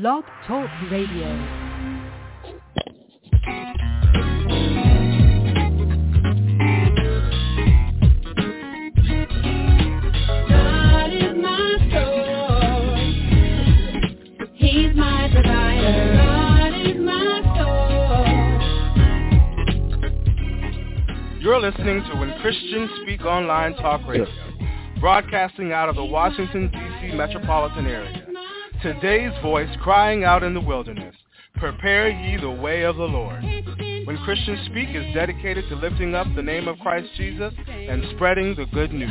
Blog Talk Radio. God is my source. He's my provider. God is my source. You're listening to When Christians Speak Online Talk Radio, broadcasting out of the Washington, D.C. metropolitan area. Today's voice crying out in the wilderness, prepare ye the way of the Lord. When Christians Speak is dedicated to lifting up the name of Christ Jesus and spreading the good news.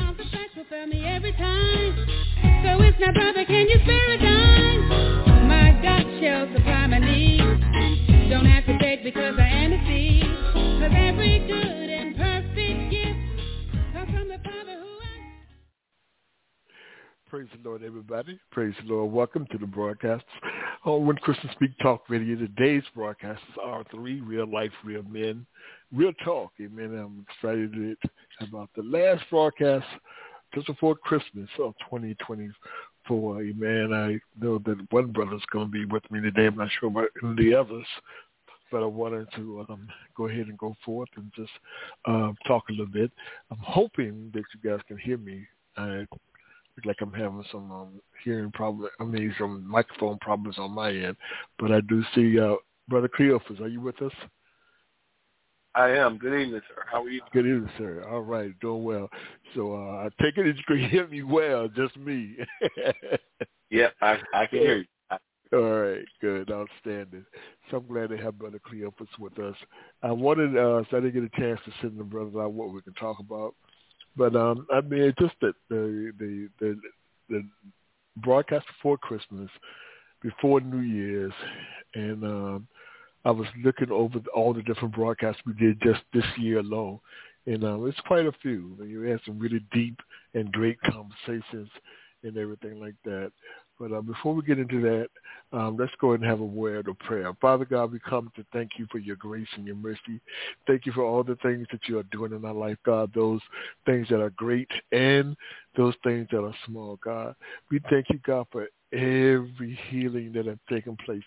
Don't have to beg because I am a. Cause every good Praise the Lord, everybody. Praise the Lord. Welcome to the broadcast on When Christians Speak Talk Radio. Today's broadcasts are three real life, real men, real talk. Amen. I'm excited about the last broadcast just before Christmas of 2024. Amen. I know that one brother's going to be with me today. I'm not sure about the others. But I wanted to um, go ahead and go forth and just uh, talk a little bit. I'm hoping that you guys can hear me. I like I'm having some um, hearing problem. I mean, some microphone problems on my end. But I do see uh, Brother Cleophas. Are you with us? I am. Good evening, sir. How are you? Good evening, sir. All right, doing well. So uh, I take it that you can hear me well, just me. Yeah, I I can hear you. All right, good, outstanding. So I'm glad to have Brother Cleophas with us. I wanted, uh, so I didn't get a chance to send the brothers out what we can talk about, but um, I mean, it's just the the the the, the broadcast before Christmas, before New Year's, and um, I was looking over all the different broadcasts we did just this year alone, and um, it's quite a few. We had some really deep and great conversations and everything like that. But uh, before we get into that, um, let's go ahead and have a word of prayer. Father God, we come to thank you for your grace and your mercy. Thank you for all the things that you are doing in our life, God, those things that are great and those things that are small, God. We thank you, God, for every healing that has taken place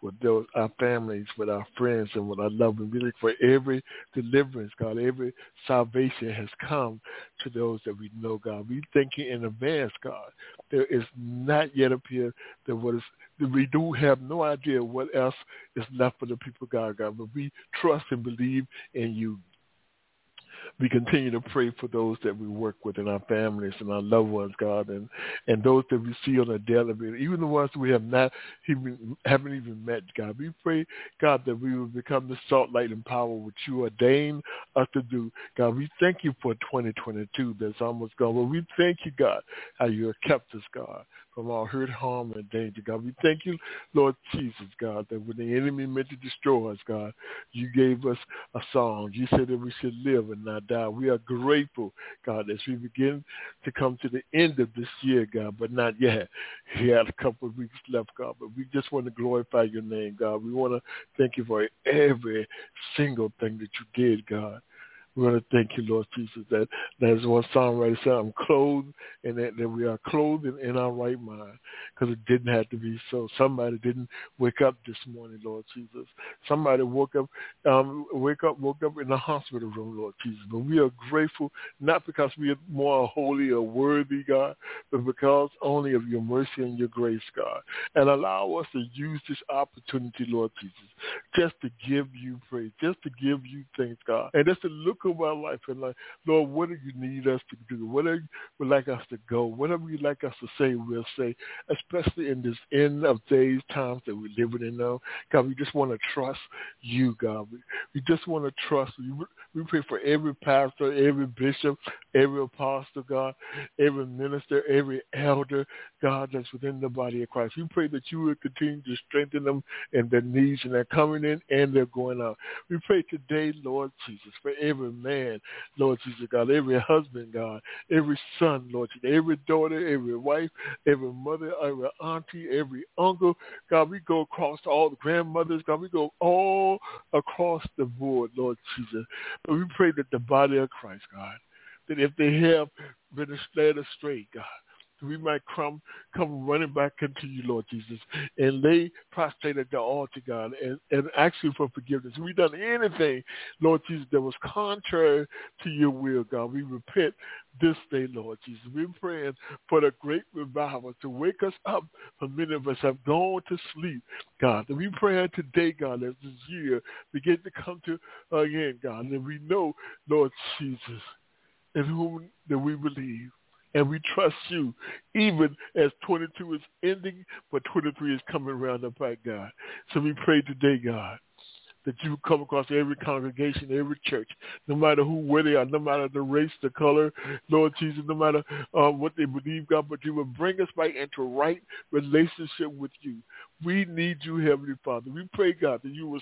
with those our families, with our friends, and with our loved ones. We look for every deliverance, God. Every salvation has come to those that we know, God. We thank you in advance, God. There is not yet appeared that what is that we do have no idea what else is left for the people, God, God. But we trust and believe in you. We continue to pray for those that we work with in our families and our loved ones, God, and, and those that we see on a daily basis, even the ones we have not even haven't even met, God. We pray, God, that we will become the salt, light, and power which you ordained us to do. God, we thank you for 2022 that's almost gone. But we thank you, God, how you have kept us, God, from all hurt, harm, and danger, God. We thank you, Lord Jesus, God, that when the enemy meant to destroy us, God, you gave us a song. You said that we should live and not die. We are grateful, God, as we begin to come to the end of this year, God, but not yet. We had a couple of weeks left, God, but we just want to glorify your name, God. We want to thank you for every single thing that you did, God. We want to thank you, Lord Jesus, that that's one songwriter said, I'm clothed and that, that we are clothed in, in our right mind because it didn't have to be so. Somebody didn't wake up this morning, Lord Jesus. Somebody woke up, um, wake up, woke up in the hospital room, Lord Jesus. But we are grateful, not because we are more holy or worthy, God, but because only of your mercy and your grace, God. And allow us to use this opportunity, Lord Jesus, just to give you praise, just to give you thanks, God. And just to look our life and like, Lord, what do you need us to do? What do you would like us to go? Whatever you'd like us to say, we'll say, especially in this end of days, times that we're living in now. God, we just want to trust you, God. We, we just want to trust you. We pray for every pastor, every bishop, every apostle, God, every minister, every elder, God, that's within the body of Christ. We pray that you will continue to strengthen them in their needs and their coming in and their going out. We pray today, Lord Jesus, for every man, Lord Jesus, God, every husband, God, every son, Lord Jesus, every daughter, every wife, every mother, every auntie, every uncle. God, we go across all the grandmothers. God, we go all across the board, Lord Jesus. But we pray that the body of Christ, God, that if they have been led astray, God, we might come come running back into you, Lord Jesus, and lay prostrate at the altar, God, and, and ask you for forgiveness. If we done anything, Lord Jesus, that was contrary to your will, God, we repent this day, Lord Jesus. We're praying for the great revival to wake us up. For many of us have gone to sleep, God. And we pray today, God, as this year begin to come to uh, again, God. And we know, Lord Jesus, in whom that we believe. And we trust you even as 22 is ending, but 23 is coming around the back, God. So we pray today, God, that you come across every congregation, every church, no matter who, where they are, no matter the race, the color, Lord Jesus, no matter uh, what they believe, God, but you will bring us back into right relationship with you. We need you, Heavenly Father. We pray, God, that you will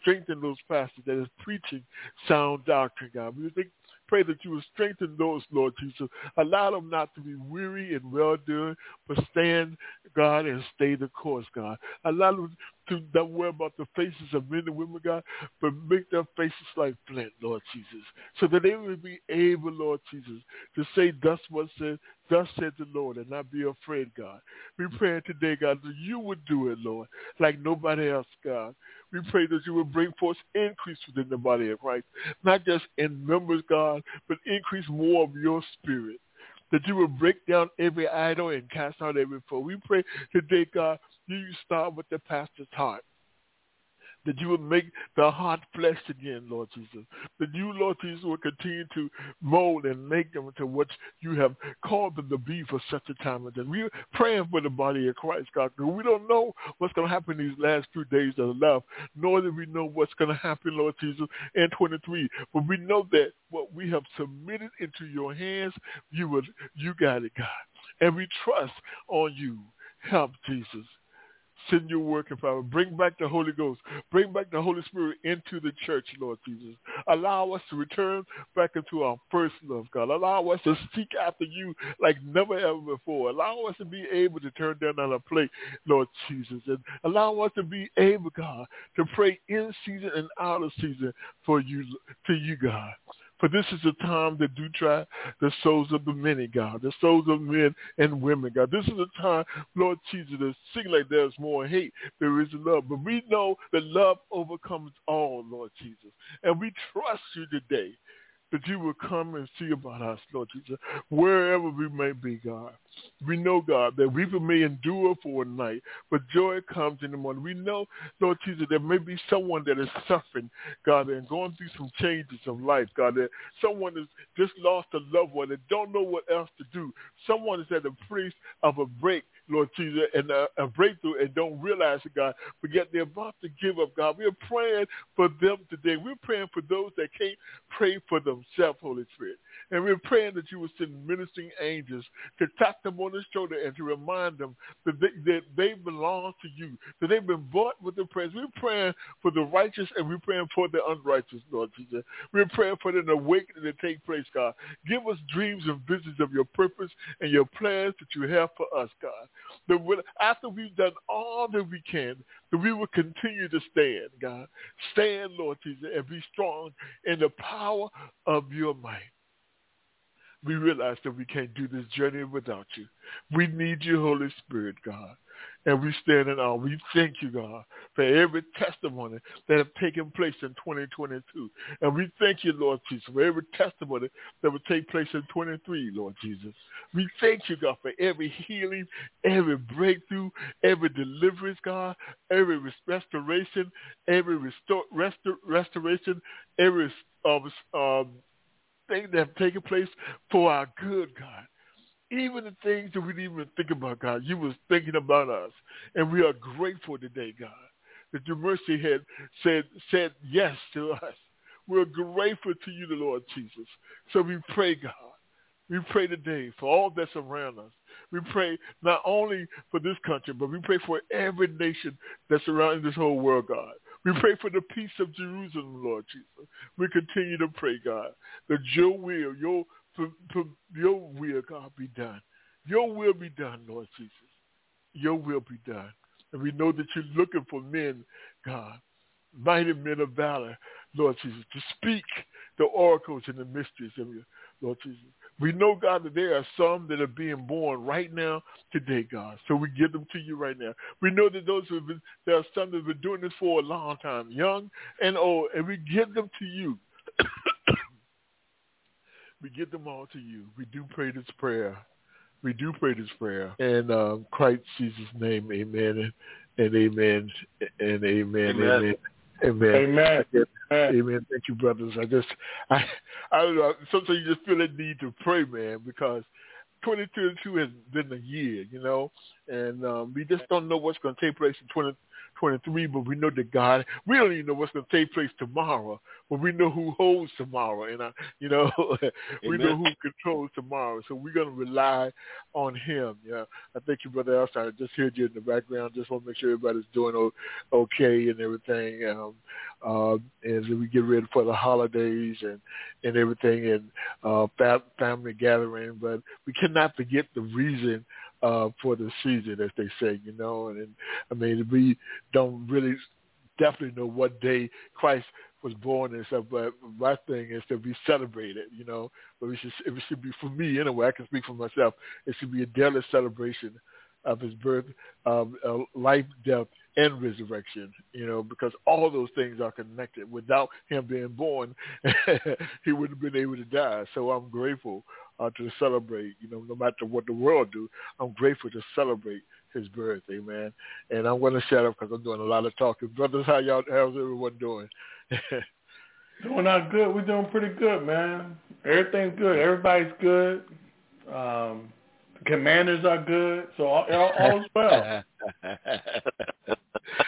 strengthen those pastors that is preaching sound doctrine, God. We think pray that you will strengthen those, Lord Jesus. Allow them not to be weary and well doing, but stand, God, and stay the course, God. Allow them to not worry about the faces of men and women, God, but make their faces like flint, Lord Jesus, so that they will be able, Lord Jesus, to say, thus what said, thus said the Lord, and not be afraid, God. We pray today, God, that you would do it, Lord, like nobody else, God. We pray that you will bring forth increase within the body of Christ, not just in members, God, but increase more of your spirit that you will break down every idol and cast out every foe. We pray today, God, you start with the pastor's heart that you would make the heart flesh again, Lord Jesus. That you, Lord Jesus, will continue to mold and make them into what you have called them to be for such a time as this. We're praying for the body of Christ, God, we don't know what's going to happen these last few days that are left, nor do we know what's going to happen, Lord Jesus, in 23. But we know that what we have submitted into your hands, you would, you got it, God. And we trust on you. Help, Jesus. Send your working power. Bring back the Holy Ghost. Bring back the Holy Spirit into the church, Lord Jesus. Allow us to return back into our first love, God. Allow us to seek after you like never ever before. Allow us to be able to turn down on a plate, Lord Jesus. And allow us to be able, God, to pray in season and out of season for you, to you, God. For this is the time that do try the souls of the many, God, the souls of men and women, God. This is the time, Lord Jesus, to sing like there's more hate, there is love. But we know that love overcomes all, Lord Jesus. And we trust you today that you will come and see about us, Lord Jesus, wherever we may be, God. We know, God, that weeping may endure for a night, but joy comes in the morning. We know, Lord Jesus, there may be someone that is suffering, God, and going through some changes of life, God, that someone has just lost a loved one and don't know what else to do. Someone is at the place of a break Lord Jesus, and a, a breakthrough and don't realize it, God, but yet they're about to give up, God. We're praying for them today. We're praying for those that can't pray for themselves, Holy Spirit. And we're praying that you will send ministering angels to tap them on the shoulder and to remind them that they, that they belong to you, that they've been bought with the praise. We're praying for the righteous and we're praying for the unrighteous, Lord Jesus. We're praying for an awakening to take place, God. Give us dreams and visions of your purpose and your plans that you have for us, God. That we, after we've done all that we can, that we will continue to stand, God. Stand, Lord Jesus, and be strong in the power of your might we realize that we can't do this journey without you. We need you, Holy Spirit, God. And we stand in awe. We thank you, God, for every testimony that have taken place in 2022. And we thank you, Lord Jesus, for every testimony that will take place in 23, Lord Jesus. We thank you, God, for every healing, every breakthrough, every deliverance, God, every restoration, every restore, restor, restoration, every um, um, things that have taken place for our good, God. Even the things that we didn't even think about, God, you was thinking about us. And we are grateful today, God, that your mercy had said, said yes to us. We're grateful to you, the Lord Jesus. So we pray, God. We pray today for all that's around us. We pray not only for this country, but we pray for every nation that's surrounding this whole world, God. We pray for the peace of Jerusalem, Lord Jesus. We continue to pray, God, that your will, your, your will, God, be done. Your will be done, Lord Jesus. Your will be done. And we know that you're looking for men, God, mighty men of valor, Lord Jesus, to speak the oracles and the mysteries of you, Lord Jesus. We know, God, that there are some that are being born right now today, God. So we give them to you right now. We know that those who been, there are some that have been doing this for a long time, young and old, and we give them to you. we give them all to you. We do pray this prayer. We do pray this prayer. In um, Christ Jesus' name, amen and amen and amen. Amen. amen. Amen. Amen. Amen. Thank you, brothers. I just, I, I don't know. Sometimes you just feel a need to pray, man, because 2022 has been a year, you know, and um, we just don't know what's going to take place in 20, 23, but we know that God, we don't even know what's going to take place tomorrow, but we know who holds tomorrow. And, uh, you know, we know who controls tomorrow. So we're going to rely on him. Yeah. I thank you, Brother Elston. I just heard you in the background. Just want to make sure everybody's doing okay and everything. Um, uh, as we get ready for the holidays and, and everything and uh, fam- family gathering. But we cannot forget the reason uh, for the season, as they say, you know. And, and I mean, we don't really definitely know what day Christ was born and stuff, but my thing is to be celebrated, you know. But it should, it should be for me anyway. I can speak for myself. It should be a daily celebration of his birth, um, uh, life, death, and resurrection, you know, because all those things are connected. Without him being born, he wouldn't have been able to die. So I'm grateful uh, to celebrate, you know, no matter what the world do, I'm grateful to celebrate his birth, amen. And I'm going to shut up because I'm doing a lot of talking. Brothers, how y'all, how's everyone doing? Doing out good. We're doing pretty good, man. Everything's good. Everybody's good. Um, commanders are good. So all, all, all's well. Nobody brought up no Uh,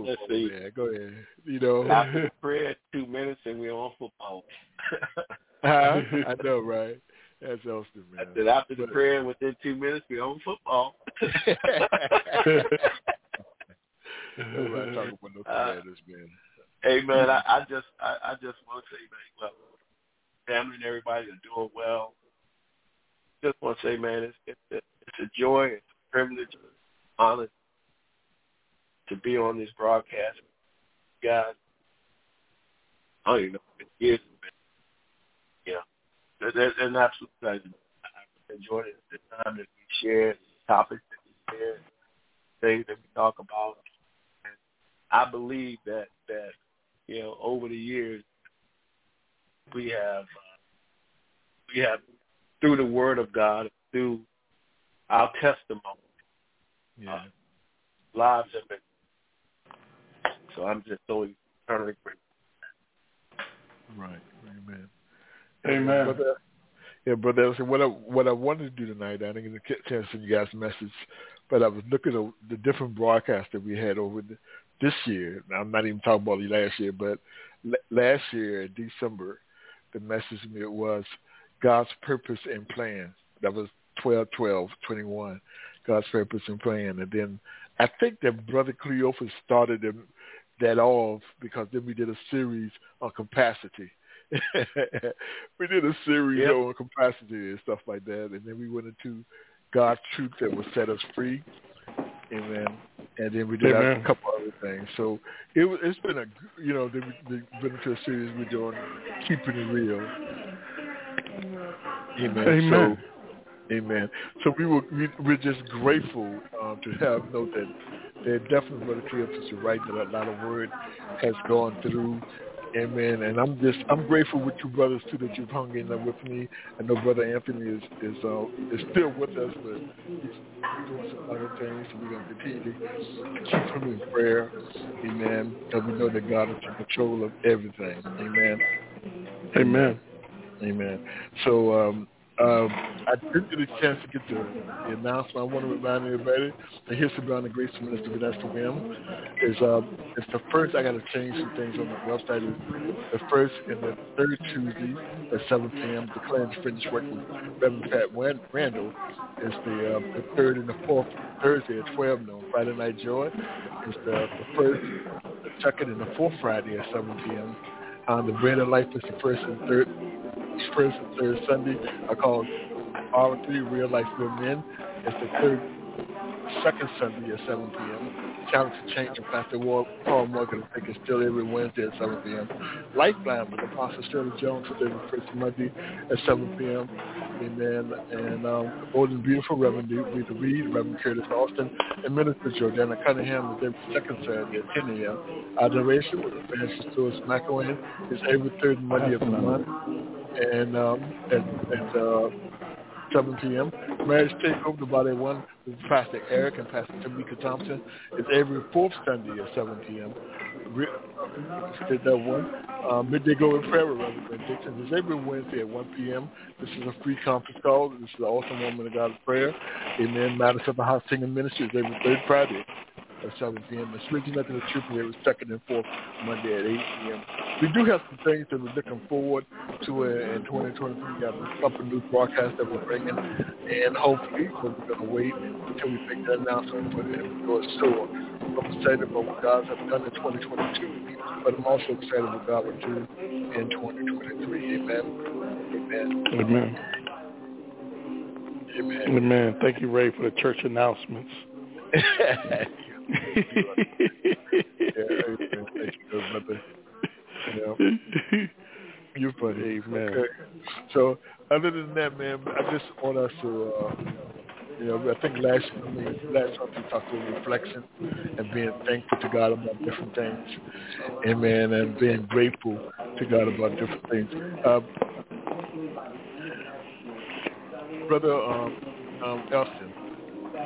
let's see. man. Go ahead. You know, After prayer, two minutes, and we're on football. I know, right? That's Elston, I man. said after the prayer, within two minutes, we're on football. Nobody talking about no Uh, man. Hey man, I, I just I, I just want to say, man, well, family and everybody are doing well. Just want to say, man, it's it's a, it's a joy, it's a privilege, it's an honor to be on this broadcast, guys. I don't even know if know, they're, they're, they're an absolute pleasure. I've enjoyed it, the time that we shared, topics that we shared, things that we talk about. And I believe that that you know, over the years, we have uh, we have through the Word of God, through our testimony, Yeah. Uh, lives have been. So I'm just so eternally grateful. Right. Amen. Amen. Brother, yeah, brother. Elston, what I what I wanted to do tonight, I didn't get a chance to send you guys a message, but I was looking at the different broadcasts that we had over the, this year. I'm not even talking about the last year, but l- last year in December, the message was God's purpose and plan. That was 12, 12, 21, God's purpose and plan. And then I think that Brother Cleophas started them, that off because then we did a series on capacity. we did a series Yep. on capacity and stuff like that, and then we went into God's truth that will set us free. Amen. And then we did a couple other things. So it, it's been a you know then we we've been into a series we're doing keeping it real. Amen. Amen. So, amen. So we were we, we're just grateful um, to have know that there definitely Brother Cleophas is right that a lot of word has gone through. Amen. And I'm just I'm grateful with you brothers too that you've hung in there with me. I know Brother Anthony is is uh, is still with us, but he's doing some other things. So we're gonna continue to keep him in prayer. Amen. Because we know that God is in control of everything. Amen. Amen. Amen. So um, um, I didn't get a chance to get the, the announcement. I want to remind everybody the History Beyond the Grace of Minister Vanessa Wim is uh, it's the first. I got to change some things on the website. Is the first and the third Tuesday at 7 p.m. Declaring The Finished Work with Reverend Pat Randall is the, uh, the third and the fourth Thursday at 12 noon. Friday Night Joy is the, the first, the second, and the fourth Friday at 7 p.m. Um, the Bread of Life is the first and third first and third Sunday. I call R3 Real Life for Men. It's the third, second Sunday at 7 p.m. Challenge to Change and Pastor Ward, Paul Morgan, I think it's still every Wednesday at 7 p.m. Lifeline with Apostle Sterling Jones every first Monday at 7 p.m. Amen. And um, Bold and Beautiful Reverend Rita Reed, Reverend Curtis Alston, and Minister Jordana Cunningham is every second Saturday at 10 a.m. Adoration with Evangelist Lewis McIlwain is every third Monday of the month. And um, at, at uh, 7 p.m. Marriage Takeover, the Body One, with Pastor Eric and Pastor Temeka Thompson. It's every fourth Sunday at 7 p.m. Did that one. Um, Midday Glory Prayer with Reverend Dixon is every Wednesday at 1 p.m. This is a free conference call. This is the Awesome Woman of God of Prayer. Amen. Of the House Singing Ministry is every third Friday at 7 p.m. And Switching Up to the Truth every second and fourth Monday at 8 p.m. We do have some things that we're looking forward to in 2023. We got a couple new broadcasts that we're bringing, and hopefully, but we're going to wait until we make that announcement and put it in the store. I'm excited about what God has done in 2022, but I'm also excited about what God will do in 2023. Amen. Amen. Amen. Amen. Amen. Thank you, Ray, for the church announcements. yeah. You're funny. Amen. Okay. So other than that, man, I just want us to, uh, you know, I think last I mean, last month we talked about reflection and being thankful to God about different things, amen, and being grateful to God about different things. Uh, Brother um, um, Elston,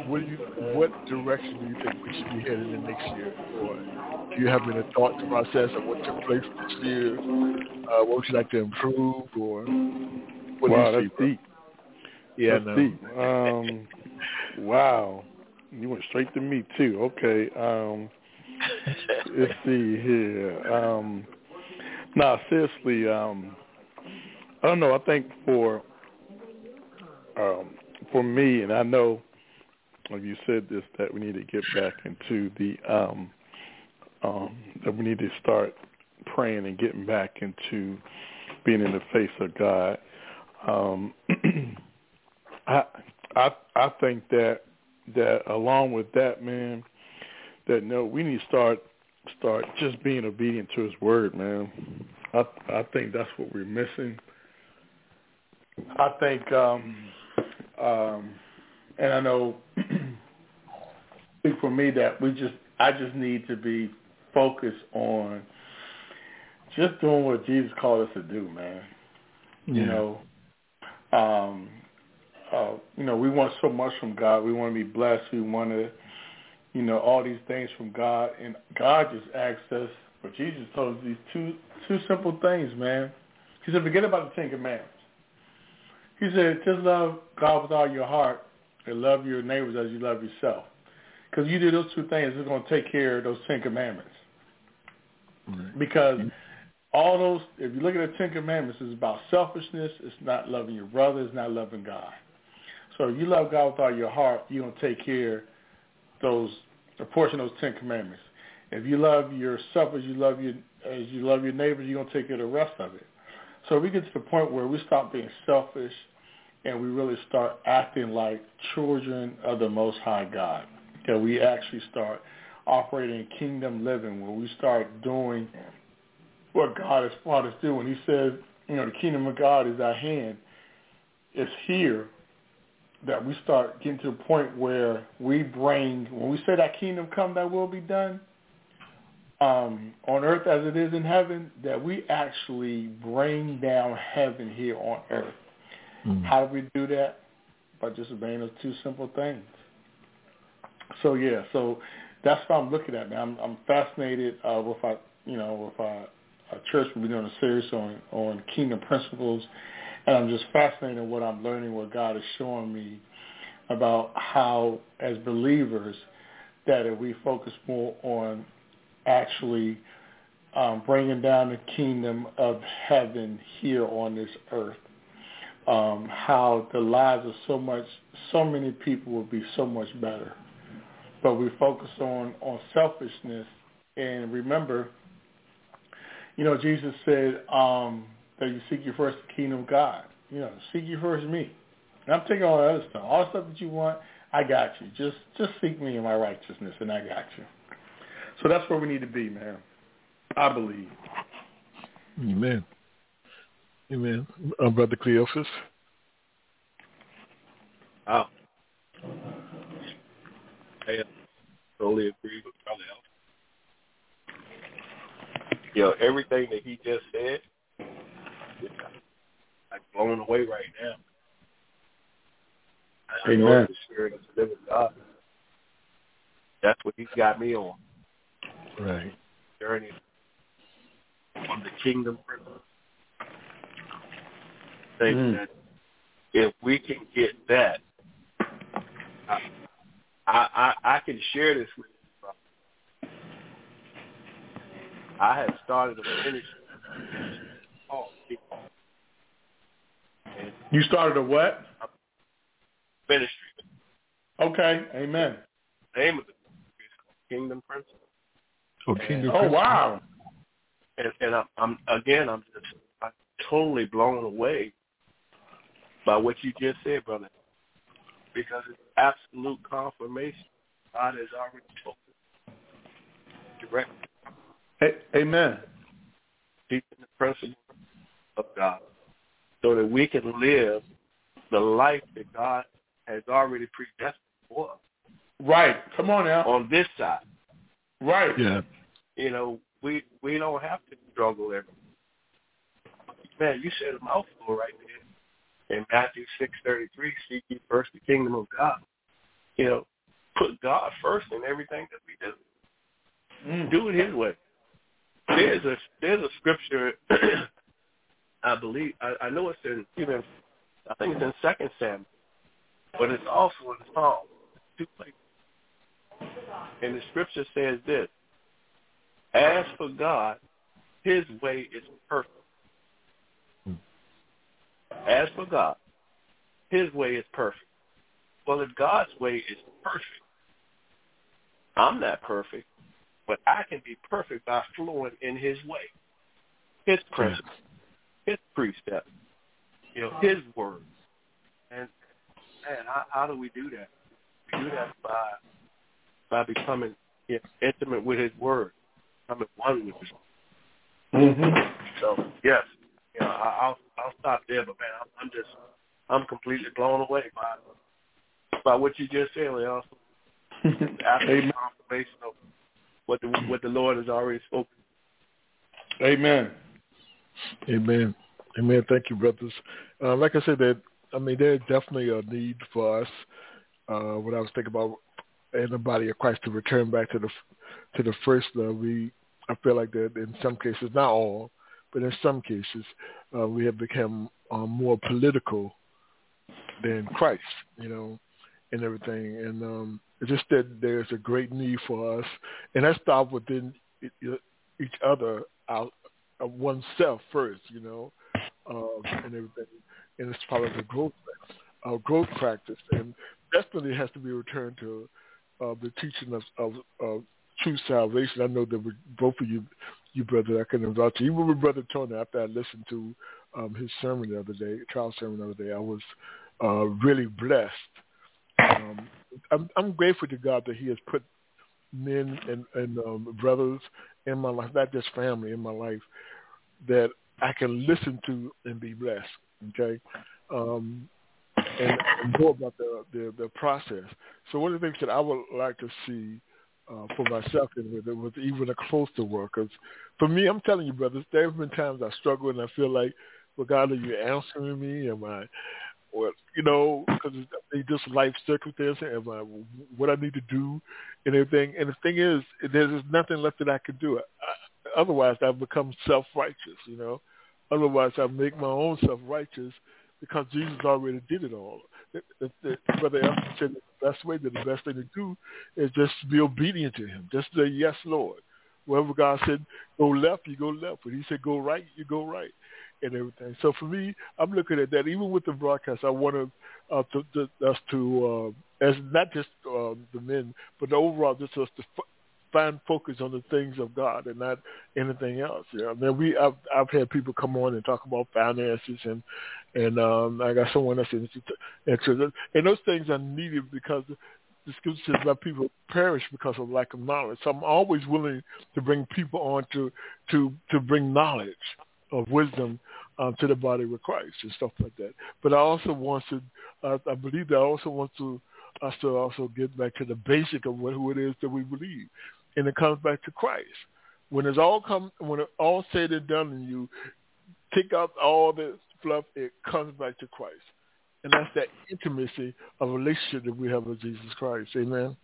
what do you, what direction do you think we should be headed in next year? Or do you have any thoughts process of what took place this year? Uh, what would you like to improve, or what wow, do you that's see? deep. Yeah, that's no. deep. Um, wow, you went straight to me too. Okay. Um, let's see here. Um, nah, seriously. Um, I don't know. I think for um, for me, and I know like you said this that we need to get back into the um, um, that we need to start praying and getting back into being in the face of God. Um, I I I think that that along with that, man, that no, we need to start start just being obedient to His word, man. I I think that's what we're missing. I think, um, um, and I know, for me that we just I just need to be focused on just doing what Jesus called us to do, man. You know, um, uh, you know, we want so much from God. We want to be blessed. We want to, you know, all these things from God, and God just asked us. But Jesus told us these two two simple things, man. He said, forget about the Ten Commandments. He said, just love God with all your heart and love your neighbors as you love yourself. Because you do those two things, it's going to take care of those Ten Commandments. Right. Because all those, if you look at the Ten Commandments, it's about selfishness. It's not loving your brother. It's not loving God. So if you love God with all your heart, you're going to take care of those, a portion of those Ten Commandments. If you love yourself as you love your, as you love your neighbors, you're going to take care of the rest of it. So we get to the point where we stop being selfish and we really start acting like children of the Most High God. That we actually start operating in kingdom living, where we start doing what God has brought us to do. When he says, you know, the kingdom of God is at hand, it's here that we start getting to the point where we bring, when we say that kingdom come, that will be done, um, on earth as it is in heaven, that we actually bring down heaven here on earth. Mm. How do we do that? By just obeying those two simple things. So yeah, so that's what I'm looking at, man. I'm, I'm fascinated uh, with our, you know, with our, our church. We're doing a series on on kingdom principles, and I'm just fascinated in what I'm learning, what God is showing me about how, as believers, that if we focus more on actually um, bringing down the kingdom of heaven here on this earth, um, how the lives of so much, so many people will be so much better. But we focus on on selfishness, and remember, you know, Jesus said um, that you seek your first the kingdom of God. You know, seek you first me. And I'm taking all the other stuff, all the stuff that you want. I got you. Just just seek me in my righteousness, and I got you. So that's where we need to be, man. I believe. Amen. Amen. Uh, Brother Cleophas. Oh. I totally agree with Brother Elston. You know, everything that he just said, I'm blown away right now. I Amen. know the Spirit of the living God. That's what he's got me on. Right. Journey on the kingdom principle. Think Mm. that if we can get that, I, I I can share this with you. Brother. I have started a ministry called and You started a what? ministry. Okay. Amen. The name of it is called Kingdom Principle. Oh, Kingdom Oh wow. and, and I'm, I'm again, I'm just I'm totally blown away by what you just said, brother, because it's absolute confirmation. God has already told us directly A- Amen. teaching the principle of God, so that we can live the life that God has already predestined for us Right. Come on now. on this side. Right. Yeah. You know, we we don't have to struggle every. Man, you said a mouthful right there. In Matthew six thirty three, seek ye first the kingdom of God. You know, put God first in everything that we do. Mm. Do it His way. There's a there's a scripture. I believe I, I know it's in even I think it's in Second Samuel, but it's also in Psalm. Two places. And the scripture says this: As for God, His way is perfect. As for God, His way is perfect. Well, if God's way is perfect, I'm not perfect, but I can be perfect by flowing in His way, His principles, His precepts, you know, His words. And man, how, how do we do that? We do that by by becoming you know, intimate with His word, becoming one with His. Mhm. So yes, you know, I, I'll I'll stop there, but man, I'm, I'm just I'm completely blown away by by what you just said, Leon. After Amen. confirmation of what the what the Lord has already spoken. Amen. Amen. Amen. Thank you, brothers. Uh, like I said, that I mean, there's definitely a need for us. Uh, what I was thinking about in the body of Christ to return back to the to the first love. We I feel like that in some cases, not all, but in some cases, uh, we have become um, more political than Christ. You know, and everything. And um, it's just that there's a great need for us, and that starts within each other, out of oneself first. You know, um, and everything. And it's part of the growth, uh, growth practice, and definitely has to be returned to uh, the teaching of, of, of true salvation. I know that we, both of you, you brother, I can vouch. Even with Brother Tony, after I listened to um, his sermon the other day, trial sermon the other day, I was uh, really blessed. Um, I'm, I'm grateful to God that He has put men and, and um, brothers in my life, not just family in my life, that I can listen to and be blessed. Okay, um, and, and know about the, the the process. So one of the things that I would like to see uh, for myself and with it was even a closer work. Because for me, I'm telling you, brothers, there have been times I struggle and I feel like, well, God, are you answering me? Am I, or you know, because just life circumstances. Am I what I need to do and everything? And the thing is, there's nothing left that I can do. I, otherwise, I've become self-righteous. You know, otherwise I make my own self-righteous because Jesus already did it all. It, it, Brother Elston said the best way, that the best thing to do is just be obedient to him. Just say, yes, Lord. Wherever God said, go left, you go left. When he said, go right, you go right and everything. So for me, I'm looking at that. Even with the broadcast, I want uh, to, to us to, uh, as not just uh, the men, but overall, just us to find focus on the things of God and not anything else. You know, I mean, we I've I've had people come on and talk about finances and and um, I got someone else interested, and those things are needed because the scripture says my people perish because of lack of knowledge. So I'm always willing to bring people on to to to bring knowledge of wisdom um, to the body of Christ and stuff like that. But I also want to, uh, I believe that I also want to us to also get back to the basic of what, who it is that we believe, and it comes back to Christ. When it's all come, when it's all said and done, and you take out all the fluff, it comes back to Christ. And that's that intimacy of relationship that we have with Jesus Christ. Amen.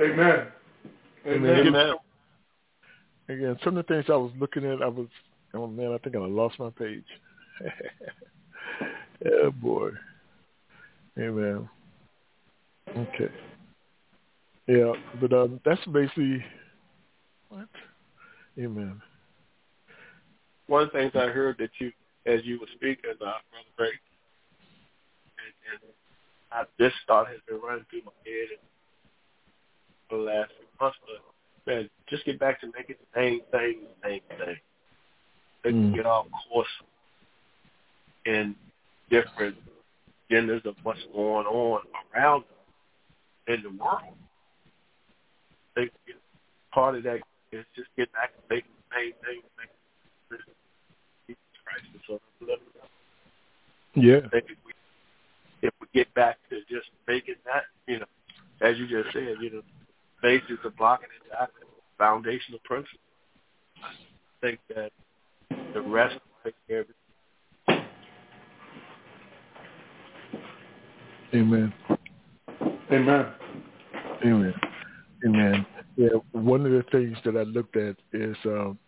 Amen. Amen. Amen. Again, some of the things I was looking at, I was, oh man, I think I lost my page. oh boy. Amen. Okay. Yeah, but um, that's basically what. Amen. One of the things I heard that you, as you were speaking, uh, Brother Ray, and, and I, this thought has been running through my head for the last few months, but man, just get back to making the same thing the same thing. Let's mm. get off course in different genders of what's going on around us in the world. I think part of that is just get back to making the same thing. Christ is on Yeah. I if we if we get back to just making that, you know, as you just said, you know, basis of blocking and tackling, foundational principle. I think that the rest will take care of it. Amen. Amen. Amen. Amen. Yeah, one of the things that I looked at is um,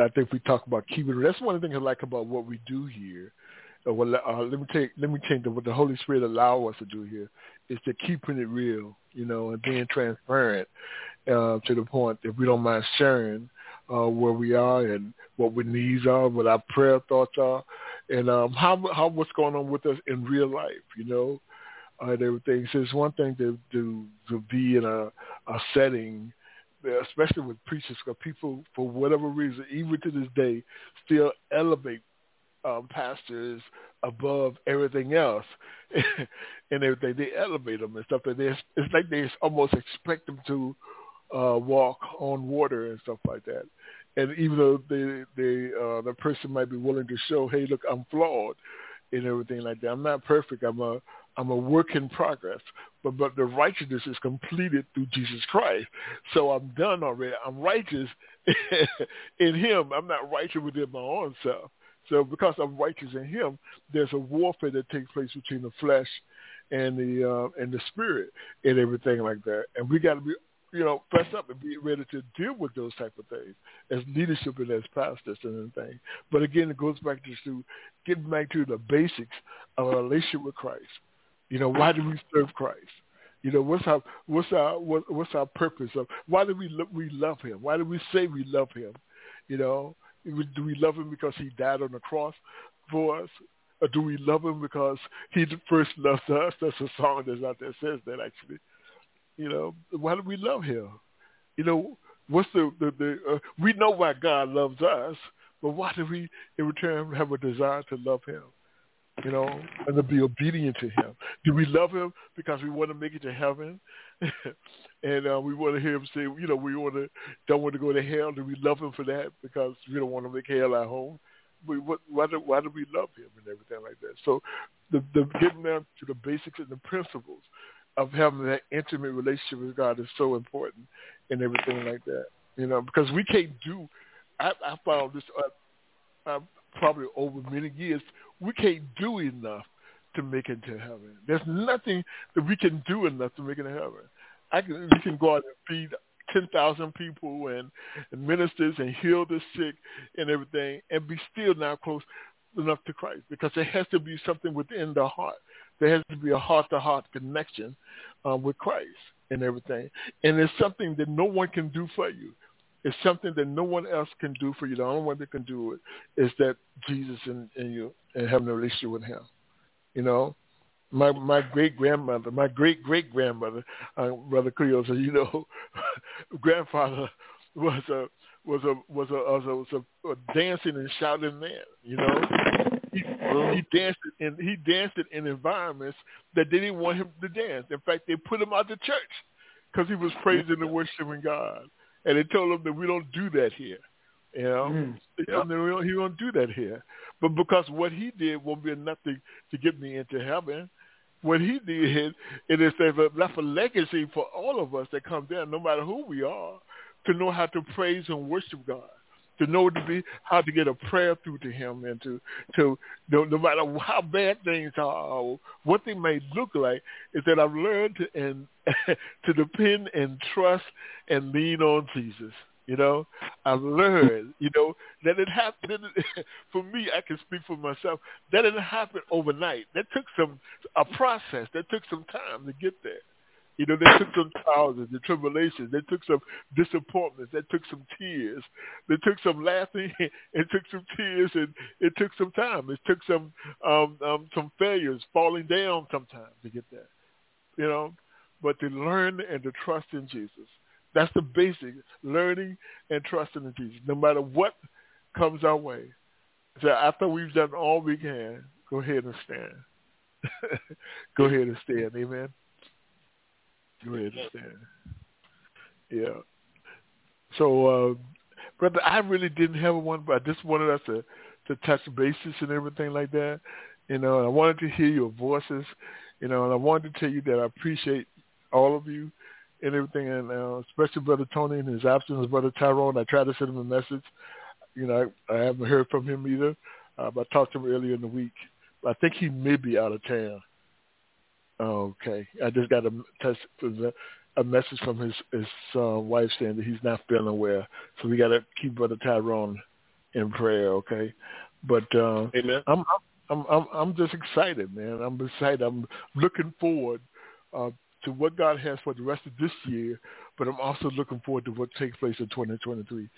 I think we talk about keeping. That's one of the things I like about what we do here uh, well, uh, let me take let me change what the Holy Spirit allow us to do here is to keeping it real, you know, and being transparent uh, to the point that we don't mind sharing uh, where we are and what our needs are, what our prayer thoughts are, and um, how how what's going on with us in real life, you know, uh, and everything. So it's one thing to to to be in a a setting especially with preachers, because people, for whatever reason, even to this day, still elevate um, pastors above everything else and everything. They elevate them and stuff. And it's like they almost expect them to uh, walk on water and stuff like that. And even though they, they, uh, the person might be willing to show, hey, look, I'm flawed and everything like that. I'm not perfect. I'm a, I'm a work in progress. But, but the righteousness is completed through Jesus Christ. So I'm done already. I'm righteous in him. I'm not righteous within my own self. So because I'm righteous in him, there's a warfare that takes place between the flesh and the uh, and the spirit and everything like that. And we got to be, you know, press up and be ready to deal with those type of things as leadership and as pastors and everything. But again, it goes back to, to getting back to the basics of a relationship with Christ. You know, why do we serve Christ? You know, what's our what's our what, what's our purpose of why do we lo- we love Him? Why do we say we love Him? You know, do we love him because he died on the cross for us? Or do we love him because he first loved us? That's a song that's out there that says that actually. You know, why do we love him? You know, what's the, the, the uh, we know why God loves us, but why do we in return have a desire to love him? You know, and to be obedient to him. Do we love him because we want to make it to heaven? and uh, we want to hear him say, you know, we want to don't want to go to hell. Do we love him for that because we don't want to make hell our home? We, what, why, do, why do we love him and everything like that? So the, the getting down to the basics and the principles of having that intimate relationship with God is so important and everything like that. You know, because we can't do. I, I found this uh, uh, probably over many years we can't do enough to make it to heaven. There's nothing that we can do enough to make it to heaven. I can, we can go out and feed 10,000 people and, and ministers and heal the sick and everything and be still not close enough to Christ because there has to be something within the heart. There has to be a heart-to-heart connection um, with Christ and everything. And it's something that no one can do for you. It's something that no one else can do for you. The only one that can do it is that Jesus and, and you and having a relationship with him. You know, my my great grandmother, my great great grandmother, uh, Brother Cleo said, you know, grandfather was a was a was a was a, was a, a dancing and shouting man. You know, he, he danced and he danced in environments that they didn't want him to dance. In fact, they put him out the church because he was praising and worshiping God, and they told him that we don't do that here. You know, mm. yeah. he won't do that here. But because what he did won't be enough to, to get me into heaven. What he did, it is left a legacy for all of us that come there, no matter who we are, to know how to praise and worship God to know to be how to get a prayer through to him and to to no, no matter how bad things are what they may look like is that I've learned to and to depend and trust and lean on Jesus. You know, I've learned, you know, that it happened. For me, I can speak for myself. That didn't happen overnight. That took some a process. That took some time to get there. You know, they took some trials and tribulations. They took some disappointments. They took some tears. They took some laughing. It took some tears, and it took some time. It took some um, um, some failures, falling down sometimes to get there. You know, but to learn and to trust in Jesus. That's the basic learning and trusting in Jesus, no matter what comes our way. So after we've done all we can, go ahead and stand. go ahead and stand. Amen. Go ahead and stand. Yeah. So, uh, brother, I really didn't have one, but I just wanted us to to touch bases and everything like that. You know, and I wanted to hear your voices. You know, and I wanted to tell you that I appreciate all of you and everything, and uh, especially Brother Tony in his absence, Brother Tyrone. I tried to send him a message. You know, I, I haven't heard from him either. Uh, but I talked to him earlier in the week. I think he may be out of town. Okay, I just got a test a message from his his uh, wife saying that he's not feeling well, so we got to keep Brother Tyrone in prayer. Okay, but uh, Amen. I'm I'm I'm I'm just excited, man. I'm excited. I'm looking forward uh, to what God has for the rest of this year, but I'm also looking forward to what takes place in 2023.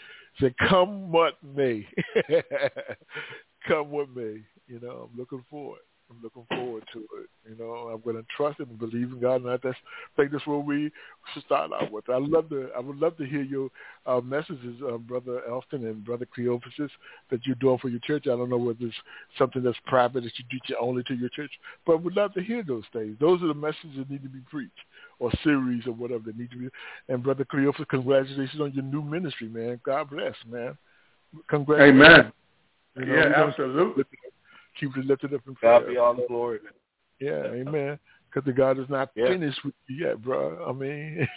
Say, come what may, come what may. You know, I'm looking forward. I'm looking forward to it. You know, I'm going to trust and believe in God, and I just think that's what we should start out with. I love to, I would love to hear your uh, messages, uh, Brother Elston and Brother Cleophas, that you're doing for your church. I don't know whether it's something that's private that you teach only to your church, but we'd love to hear those things. Those are the messages that need to be preached, or series or whatever that need to be. And Brother Cleophas, congratulations on your new ministry, man. God bless, man. Congratulations. Amen. You know, yeah, absolutely keep it lifted up in prayer. God be all the glory. Yeah, amen. Because the God is not yeah. finished with you yet, bro. I mean,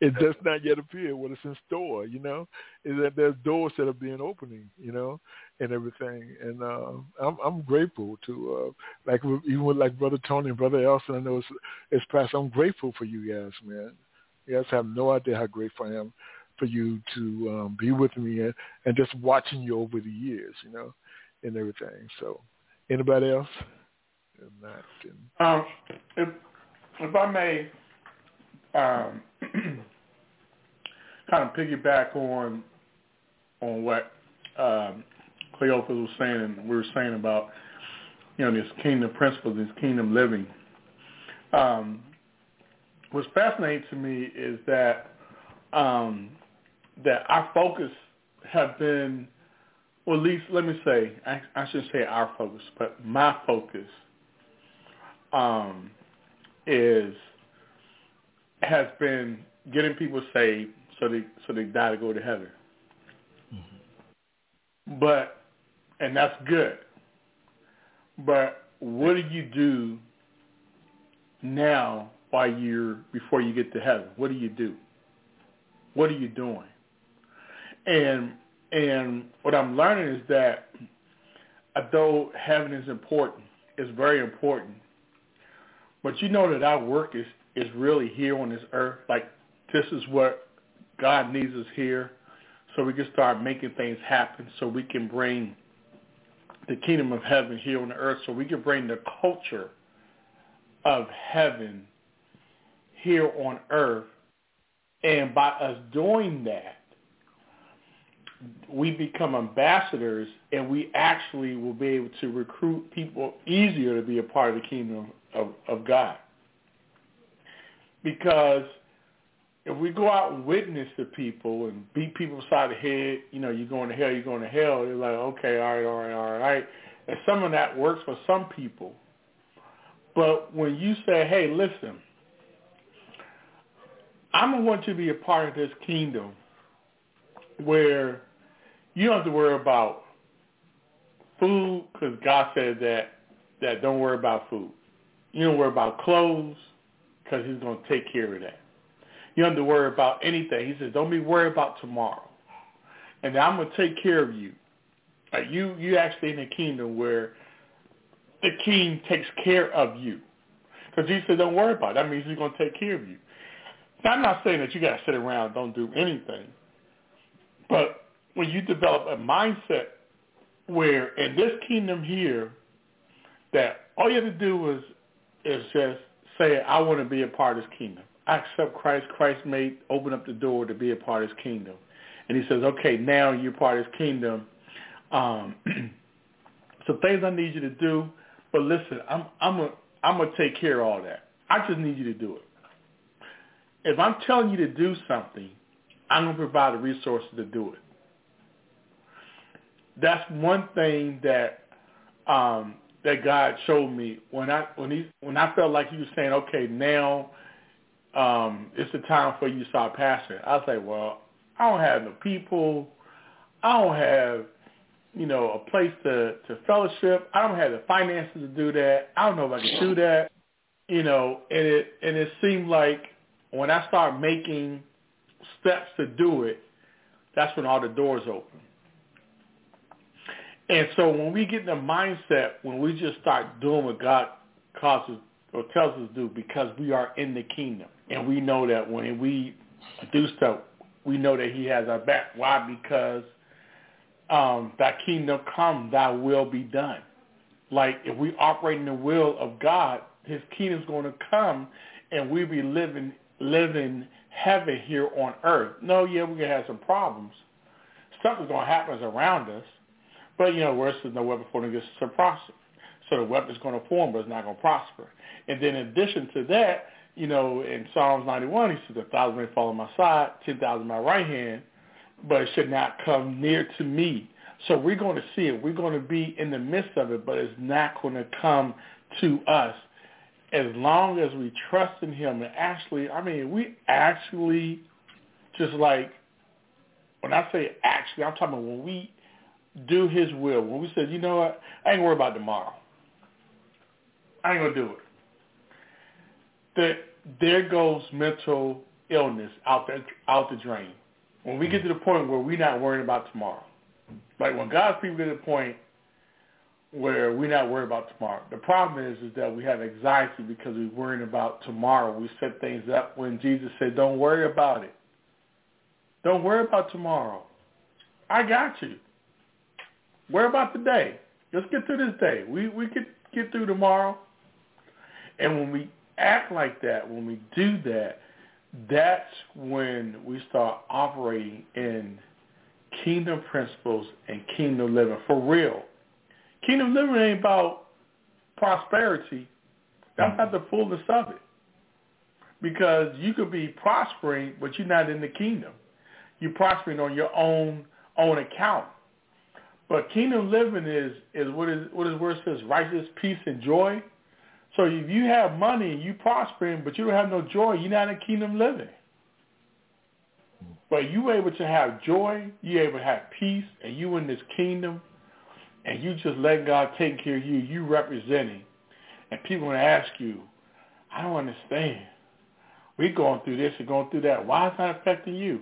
it does not yet appear what is in store. You know, is that there's doors that are being opening. You know, and everything. And uh, I'm I'm grateful to uh, like even with like brother Tony and brother Elston. I know it's it's past. I'm grateful for you guys, man. You guys have no idea how grateful I am for you to um, be with me and, and just watching you over the years. You know, and everything. So Anybody else? Um, if, if I may um, kind of piggyback on on what um, Cleophas was saying and we were saying about you know this kingdom principles, this kingdom living. Um, what's fascinating to me is that um, that our focus have been well, at least let me say, I, I should say our focus, but my focus um, is has been getting people saved so they so they die to go to heaven. Mm-hmm. But and that's good. But what do you do now while you're before you get to heaven? What do you do? What are you doing? And and what I'm learning is that although heaven is important, it's very important, but you know that our work is, is really here on this earth. Like this is what God needs us here so we can start making things happen so we can bring the kingdom of heaven here on the earth so we can bring the culture of heaven here on earth. And by us doing that, we become ambassadors and we actually will be able to recruit people easier to be a part of the kingdom of, of God. Because if we go out and witness to people and beat people side the head, you know, you're going to hell, you're going to hell, they're like, okay, all right, all right, all right. And some of that works for some people. But when you say, hey, listen, I'm going to be a part of this kingdom where you don't have to worry about food because God said that that don't worry about food. You don't worry about clothes because he's going to take care of that. You don't have to worry about anything. He says, don't be worried about tomorrow. And I'm going to take care of you. Like you, you actually in a kingdom where the king takes care of you. Because he said, don't worry about it. That means he's going to take care of you. Now, I'm not saying that you got to sit around don't do anything. But when you develop a mindset where in this kingdom here, that all you have to do is is just say, I want to be a part of this kingdom. I accept Christ. Christ made open up the door to be a part of his kingdom. And he says, okay, now you're part of his kingdom. Um, so things I need you to do, but listen, I'm I'm a, I'm gonna take care of all that. I just need you to do it. If I'm telling you to do something, I'm gonna provide the resources to do it. That's one thing that um, that God showed me when I when he when I felt like he was saying, okay, now um, it's the time for you to start pastoring. I was like, well, I don't have no people. I don't have, you know, a place to, to fellowship. I don't have the finances to do that. I don't know if I can do that. You know, and it and it seemed like when I started making steps to do it, that's when all the doors open. And so when we get in the mindset, when we just start doing what God causes or tells us to do because we are in the kingdom. And we know that when we do stuff, we know that he has our back. Why? Because um, thy kingdom come, thy will be done. Like if we operate in the will of God, his kingdom is going to come and we be living living heaven here on earth. No, yeah, we're going to have some problems. Something's going to happen around us. But, you know, worse is no weapon formed against us prosper. So the weapon's going to form, but it's not going to prosper. And then in addition to that, you know, in Psalms 91, he says, a thousand may fall on my side, 10,000 my right hand, but it should not come near to me. So we're going to see it. We're going to be in the midst of it, but it's not going to come to us as long as we trust in him. And actually, I mean, we actually just like, when I say actually, I'm talking about when we do his will, when we said, you know what, I ain't worried about tomorrow. I ain't going to do it that there goes mental illness out the out the drain. When we get to the point where we're not worrying about tomorrow, like when God's people get to the point where we're not worried about tomorrow. The problem is is that we have anxiety because we're worrying about tomorrow. We set things up when Jesus said, "Don't worry about it. Don't worry about tomorrow. I got you. Worry about today. Let's get through this day. We we could get through tomorrow." And when we act like that, when we do that, that's when we start operating in kingdom principles and kingdom living for real. Kingdom living ain't about prosperity. That's not the fullness of it. Because you could be prospering, but you're not in the kingdom. You're prospering on your own own account. But kingdom living is is what is what is where it says righteous, peace, and joy. So if you have money you prospering, but you don't have no joy, you're not in kingdom living. But you able to have joy, you able to have peace, and you in this kingdom, and you just let God take care of you, you representing. And people to ask you, I don't understand. we going through this and going through that. Why is that affecting you?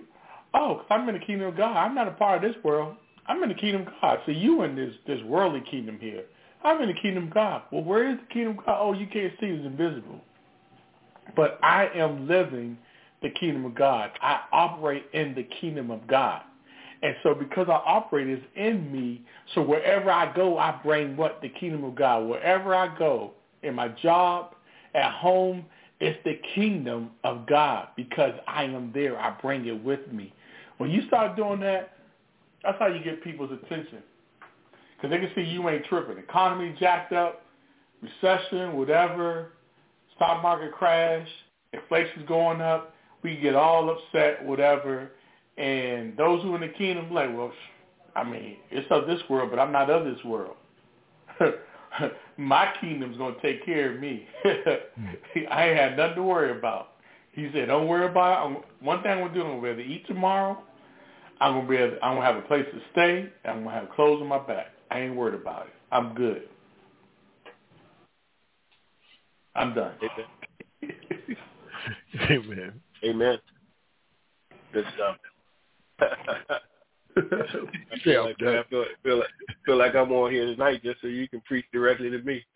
Oh, because I'm in the kingdom of God. I'm not a part of this world. I'm in the kingdom of God. So you in this, this worldly kingdom here. I'm in the kingdom of God. Well, where is the kingdom of God? Oh, you can't see. It's invisible. But I am living the kingdom of God. I operate in the kingdom of God. And so because I operate is in me, so wherever I go, I bring what? The kingdom of God. Wherever I go, in my job, at home, it's the kingdom of God because I am there. I bring it with me. When you start doing that, that's how you get people's attention because they can see you ain't tripping. Economy jacked up, recession, whatever, stock market crash, inflation's going up. We get all upset, whatever. And those who are in the kingdom like, well, I mean, it's of this world, but I'm not of this world. my kingdom's going to take care of me. I ain't had nothing to worry about. He said, don't worry about it. One thing I'm going to do, going to eat tomorrow. I'm going to be able to, I'm going to have a place to stay. I'm going to have clothes on my back. I ain't worried about it. I'm good. I'm done. Amen. Amen. Good stuff. I feel, like, I feel, feel, like, feel like I'm on here tonight just so you can preach directly to me.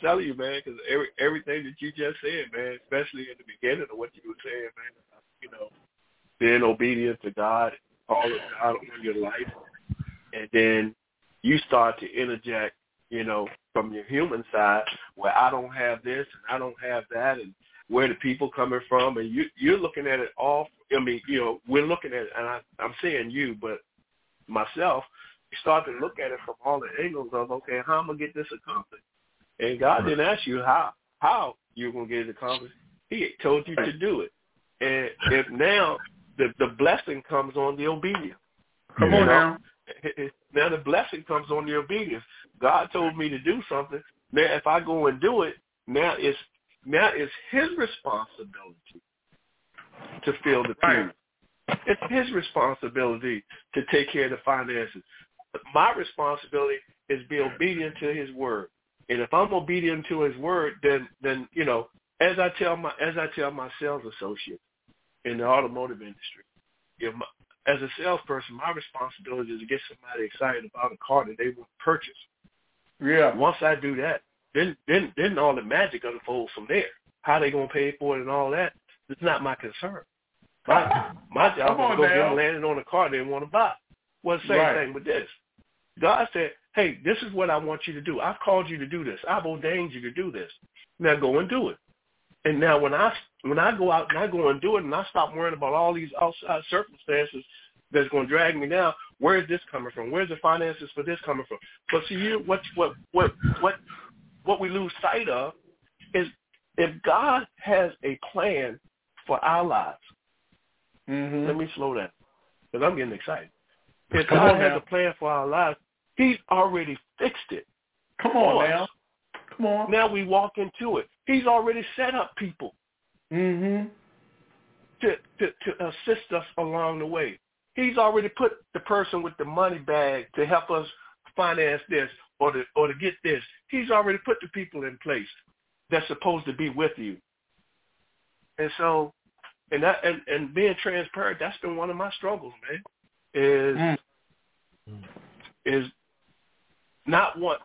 Telling you, man, because every, everything that you just said, man, especially in the beginning of what you were saying, man, you know, being obedient to God, all of God on your life, and then you start to interject, you know, from your human side, where I don't have this and I don't have that, and where the people coming from, and you you're looking at it all. I mean, you know, we're looking at it, and I, I'm saying you, but myself, you start to look at it from all the angles of, okay, how am I gonna get this accomplished? And God didn't ask you how how you're gonna get it accomplished. He told you to do it. And if now the the blessing comes on the obedience. Come on now. Now the blessing comes on the obedience. God told me to do something. Now if I go and do it, now it's now it's his responsibility to fill the pews. It's his responsibility to take care of the finances. My responsibility is be obedient to his word. And if I'm obedient to his word, then then you know, as I tell my as I tell my sales associates in the automotive industry, you know, my, as a salesperson, my responsibility is to get somebody excited about a car that they want to purchase. Yeah. Once I do that, then then then all the magic unfolds from there. How they gonna pay for it and all that, it's not my concern. My my job is to go get them landed on a car they want to buy. Well, same Right. thing with this. God said, "Hey, this is what I want you to do. I've called you to do this. I've ordained you to do this. Now go and do it." And now when I when I go out and I go and do it, and I stop worrying about all these outside circumstances that's going to drag me down. Where is this coming from? Where's the finances for this coming from? But see, you what what what what what we lose sight of is if God has a plan for our lives. Mm-hmm. Let me slow down because I'm getting excited. If Come God has a plan for our lives, He's already fixed it. Come on now. Come on. Now we walk into it. He's already set up people Mm-hmm. to, to, to assist us along the way. He's already put the person with the money bag to help us finance this or to or to get this. He's already put the people in place that's supposed to be with you. And so and that and, and being transparent, that's been one of my struggles, man. Is Mm. is not what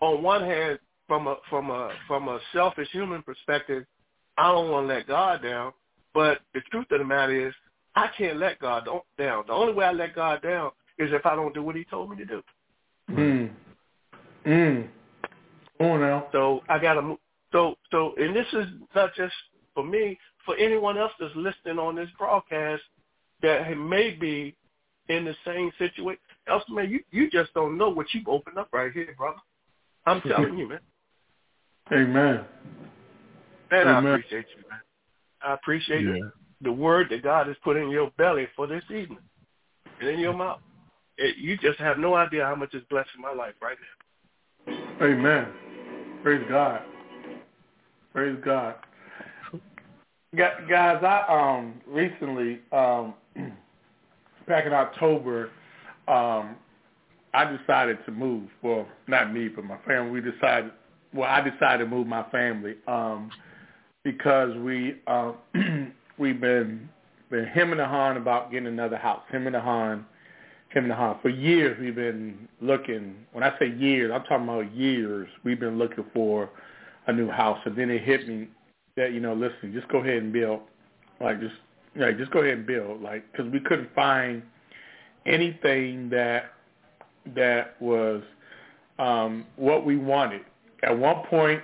on one hand from a from a from a selfish human perspective, I don't want to let God down. But the truth of the matter is, I can't let God down. The only way I let God down is if I don't do what He told me to do. Mm. Mm. Come on now. So I got to move. So so, and this is not just for me, for anyone else that's listening on this broadcast that may be in the same situation. Else, man, you you just don't know what you've opened up right here, brother. I'm telling you, man. Amen. Man, I appreciate you, man. I appreciate Yeah. the word that God has put in your belly for this evening and in your mouth. It, you just have no idea how much it's blessing my life right now. Amen. Praise God. Praise God. Guys, I um recently um back in October, um I decided to move. Well, not me, but my family. We decided. Well, I decided to move my family um because we um we've been been him and Han about getting another house. Him and Han him and Han. For years we've been looking. When I say years, I'm talking about years. We've been looking for a new house, and then it hit me that you know, listen, just go ahead and build. Like just like just go ahead and build. Like because we couldn't find anything that that was um, what we wanted. At one point,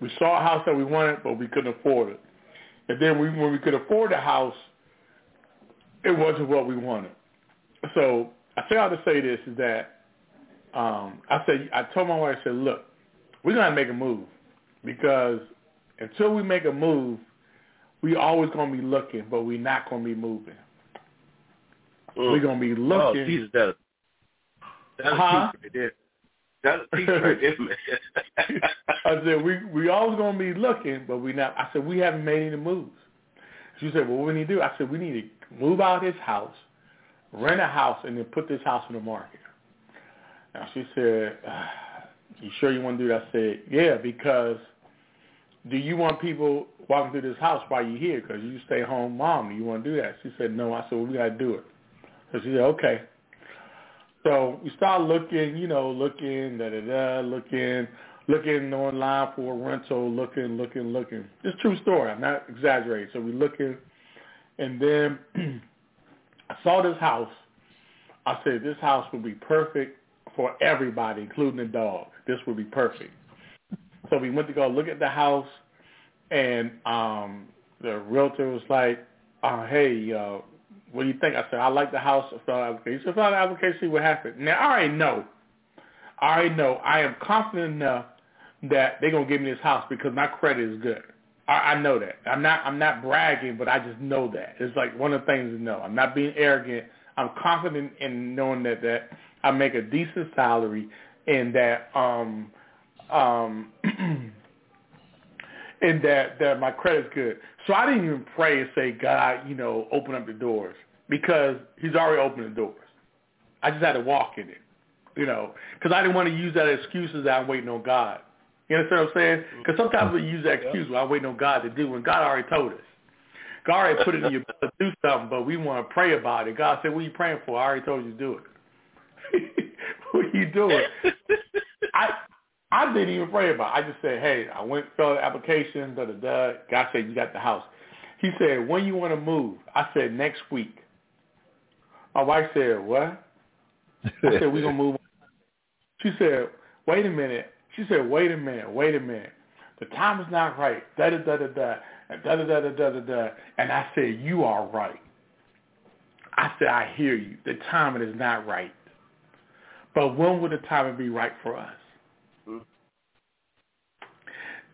we saw a house that we wanted, but we couldn't afford it. And then we, when we could afford a house, it wasn't what we wanted so I say all to say this is that um, I said I told my wife I said, look, we're gonna make a move because until we make a move, we always gonna be looking, but we're not gonna be moving. Mm. We're gonna be looking. Oh. Jesus, that, that's Huh? a right there. That's a piece right there, man. I said we we always gonna be looking, but we not. I said we haven't made any moves. She said, well, what we need to do? I said we need to move out this house, rent a house, and then put this house on the market. Now she said, ah, you sure you want to do that? I said, yeah, because do you want people walking through this house while you're here? Because you stay home mom. Do you want to do that? She said, no. I said, well, we got to do it. She said, okay. So we started looking, you know, looking, da da da, looking, looking online for a rental, looking, looking, looking. It's true story. I'm not exaggerating. So we looking, and then I saw this house. I said, this house would be perfect for everybody, including the dog. This would be perfect. So we went to go look at the house, and um, the realtor was like, uh, hey, uh, what do you think? I said, I like the house. I fill out the application. He said, fill out the application, see what happens. Now, I already know. I already know. I am confident enough that they're going to give me this house because my credit is good. I, I know that. I'm not I'm not bragging, but I just know that. It's like one of the things to know. I'm not being arrogant. I'm confident in knowing that, that I make a decent salary and that um um and that that my credit's good. So I didn't even pray and say, God, you know, open up the doors because He's already opened the doors. I just had to walk in it, you know, because I didn't want to use that excuse as I'm waiting on God. You understand what I'm saying? Mm-hmm. Because sometimes we use that excuse, well, I'm waiting on God to do when God already told us. God already put it in your blood to do something, but we want to pray about it. God said, what are you praying for? I already told you to do it. what are you doing? I I didn't even pray about it. I just said, hey, I went, filled the application, da, da, da. God said, you got the house. He said, when you want to move? I said, next week. My wife said, what? I said, we're going to move. She said, wait a minute. She said, wait a minute, wait a minute. The time is not right. Da, da, da, da, da. And da, da, da, da, da, da, da. And I said, you are right. I said, I hear you. The timing is not right. But when will the timing be right for us?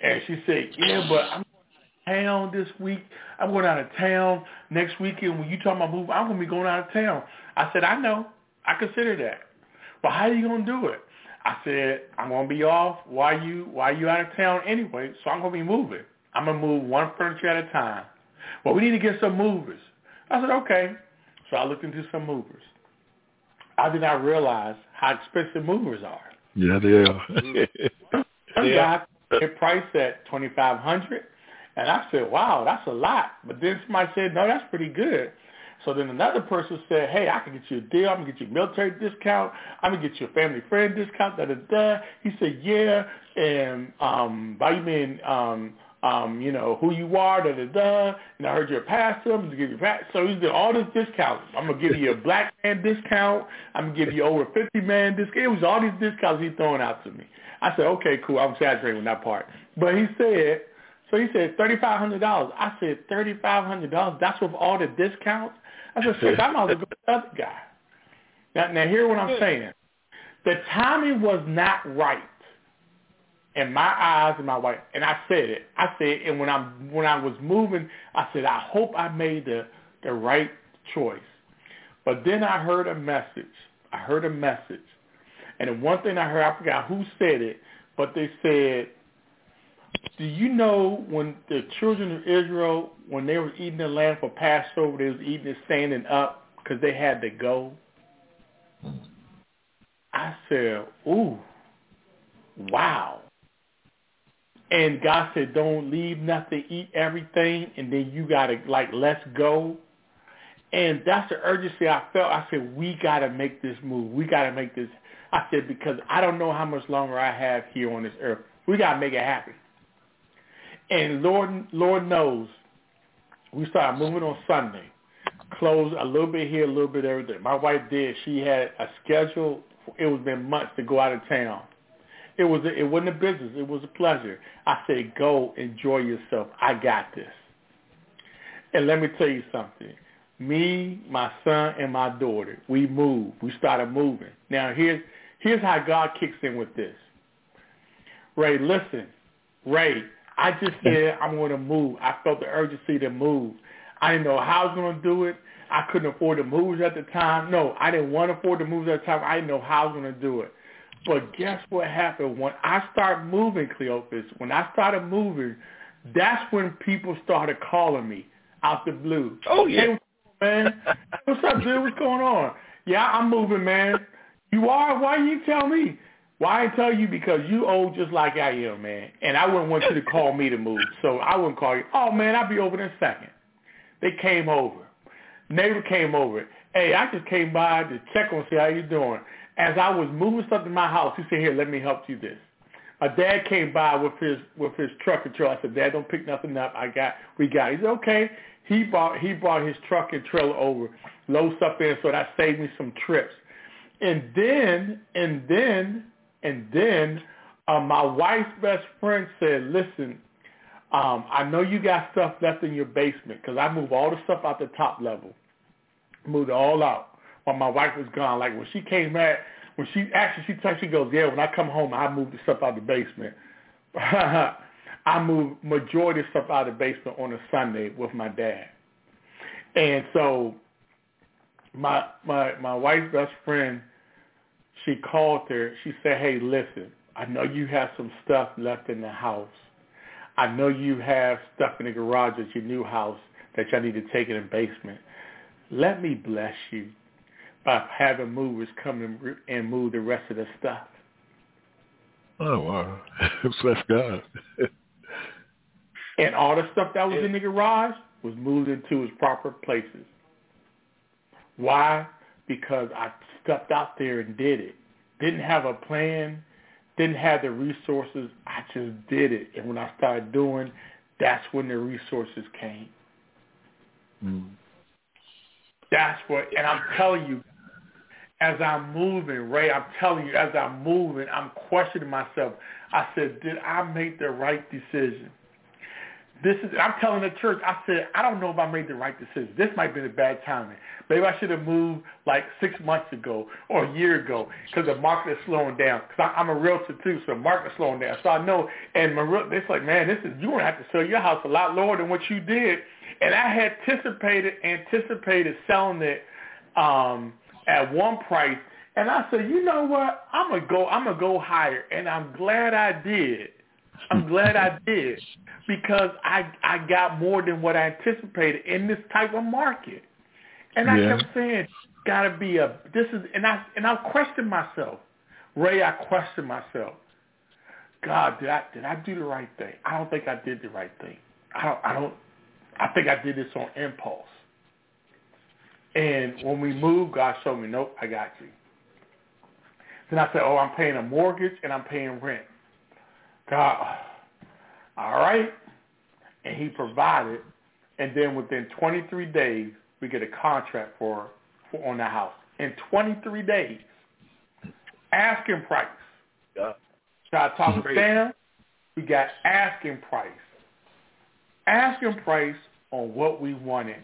And she said, yeah, but I'm going out of town this week. I'm going out of town next weekend. When you talk about moving, I'm going to be going out of town. I said, I know. I consider that. But how are you going to do it? I said, I'm going to be off while you while you out of town anyway, so I'm going to be moving. I'm going to move one furniture at a time. But we need to get some movers. I said, okay. So I looked into some movers. I did not realize how expensive movers are. Yeah, they are. Mm-hmm. Some guy it priced at twenty five hundred, and I said, "Wow, that's a lot." But then somebody said, "No, that's pretty good." So then another person said, "Hey, I can get you a deal. I'm gonna get you a military discount. I'm gonna get you a family friend discount." Da da da. He said, "Yeah, and um, by you mean um, um, you know who you are, da da da." And I heard you're a pastor. I'm gonna give you a pastor. So he's doing all this discounts. I'm gonna give you a black man discount. I'm gonna give you over fifty man discount. It was all these discounts he's throwing out to me. I said, okay, cool. I'm exaggerating with that part. But he said, so he said $3,500. I said, $3,500? That's with all the discounts? I said, six, I might as well go to the other guy. Now, now hear what I'm saying. The timing was not right in my eyes and my wife. And I said it. I said, and when I'm when I was moving, I said, I hope I made the the right choice. But then I heard a message. I heard a message. And the one thing I heard, I forgot who said it, but they said, do you know when the children of Israel, when they were eating the lamb for Passover, they was eating it standing up because they had to go? I said, ooh, wow. And God said, don't leave nothing, eat everything, and then you got to, like, let's go. And that's the urgency I felt. I said, we got to make this move. We got to make this. I said, because I don't know how much longer I have here on this earth. We got to make it happen. And Lord, Lord knows, we started moving on Sunday. Closed a little bit here, a little bit every day. My wife did. She had a schedule. It was been months to go out of town. It was it wasn't a business. It was a pleasure. I said, go enjoy yourself. I got this. And let me tell you something. Me, my son, and my daughter, we moved. We started moving. Now here's here's how God kicks in with this. Ray, listen, Ray, I just said I'm going to move. I felt the urgency to move. I didn't know how I was going to do it. I couldn't afford the moves at the time. No, I didn't want to afford the moves at the time. I didn't know how I was going to do it. But guess what happened? When I started moving, Cleophas, when I started moving, that's when people started calling me out the blue. Oh, yeah. Hey, man. What's up, dude? What's going on? Yeah, I'm moving, man. You are? Why you tell me? Why I tell you? Because you old just like I am, man. And I wouldn't want you to call me to move. So I wouldn't call you. Oh, man, I'll be over in a second. They came over. Neighbor came over. Hey, I just came by to check on see how you doing. As I was moving stuff to my house, he said, here, let me help you this. My dad came by with his with his truck and trailer. I said, Dad, don't pick nothing up. I got we got. It. He said, okay. He bought he brought his truck and trailer over, load stuff in, so that saved me some trips. And then and then and then uh, my wife's best friend said, listen, um, I know you got stuff left in your basement because I moved all the stuff out the top level, moved it all out while my wife was gone. Like when she came back, when she actually she texted, she goes, yeah, when I come home, I move the stuff out the basement. I move majority of stuff out of the basement on a Sunday with my dad. And so my my my wife's best friend, she called her. She said, "Hey, listen, I know you have some stuff left in the house. I know you have stuff in the garage at your new house that y'all need to take in the basement. Let me bless you by having movers come and, and move the rest of the stuff." Oh wow, bless God. and all the stuff that was in the garage was moved into its proper places. Why? Because I stepped out there and did it. Didn't have a plan, didn't have the resources. I just did it. And when I started doing, that's when the resources came. Mm. That's what, and I'm telling you, as I'm moving, Ray, I'm telling you, as I'm moving, I'm questioning myself. I said, did I make the right decision? This is I'm telling the church. I said I don't know if I made the right decision. This might be a bad timing. Maybe I should have moved like six months ago or a year ago because the market is slowing down. Because I'm a realtor too, so the market is slowing down. So I know. And my it's like, man, this is you're gonna have to sell your house a lot lower than what you did. And I had anticipated anticipated selling it um, at one price. And I said, you know what? I'm gonna go. I'm gonna go higher. And I'm glad I did. I'm glad I did because I I got more than what I anticipated in this type of market. And I Yeah. kept saying, gotta be a this is and I and I questioned myself. Ray, I questioned myself. God, did I did I do the right thing? I don't think I did the right thing. I don't I don't I think I did this on impulse. And when we moved, God showed me, nope, I got you. Then I said, oh, I'm paying a mortgage and I'm paying rent. God, all right. And he provided. And then within 23 days, we get a contract for, for on the house. In 23 days, asking price. Yeah. So I talked to. Sam. We got asking price. Asking price on what we wanted.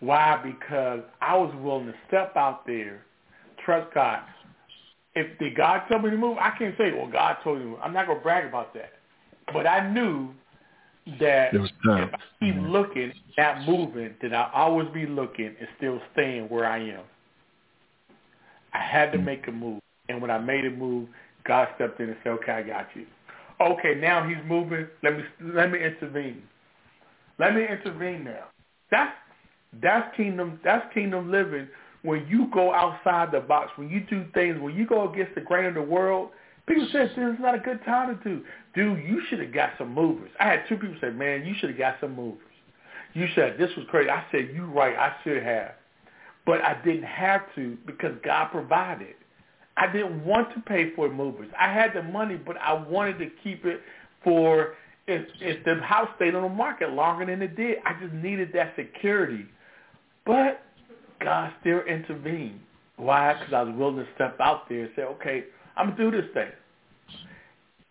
Why? Because I was willing to step out there, trust God. If did God tell me to move, I can't say, well, God told me to move. I'm not going to brag about that. But I knew that There was time. if I keep mm-hmm. looking at moving, then I'll always be looking and still staying where I am. I had to mm-hmm. make a move. And when I made a move, God stepped in and said, okay, I got you. Okay, now he's moving. Let me let me intervene. Let me intervene now. That's that's kingdom that's kingdom living when you go outside the box, when you do things, when you go against the grain of the world, people say this is not a good time to do. Dude, you should have got some movers. I had two people say, Man, you should have got some movers. You said this was crazy. I said, You right, I should have. But I didn't have to because God provided. I didn't want to pay for movers. I had the money, but I wanted to keep it for if, if the house stayed on the market longer than it did. I just needed that security. But God still intervened. Why? Because I was willing to step out there and say, okay, I'm going to do this thing.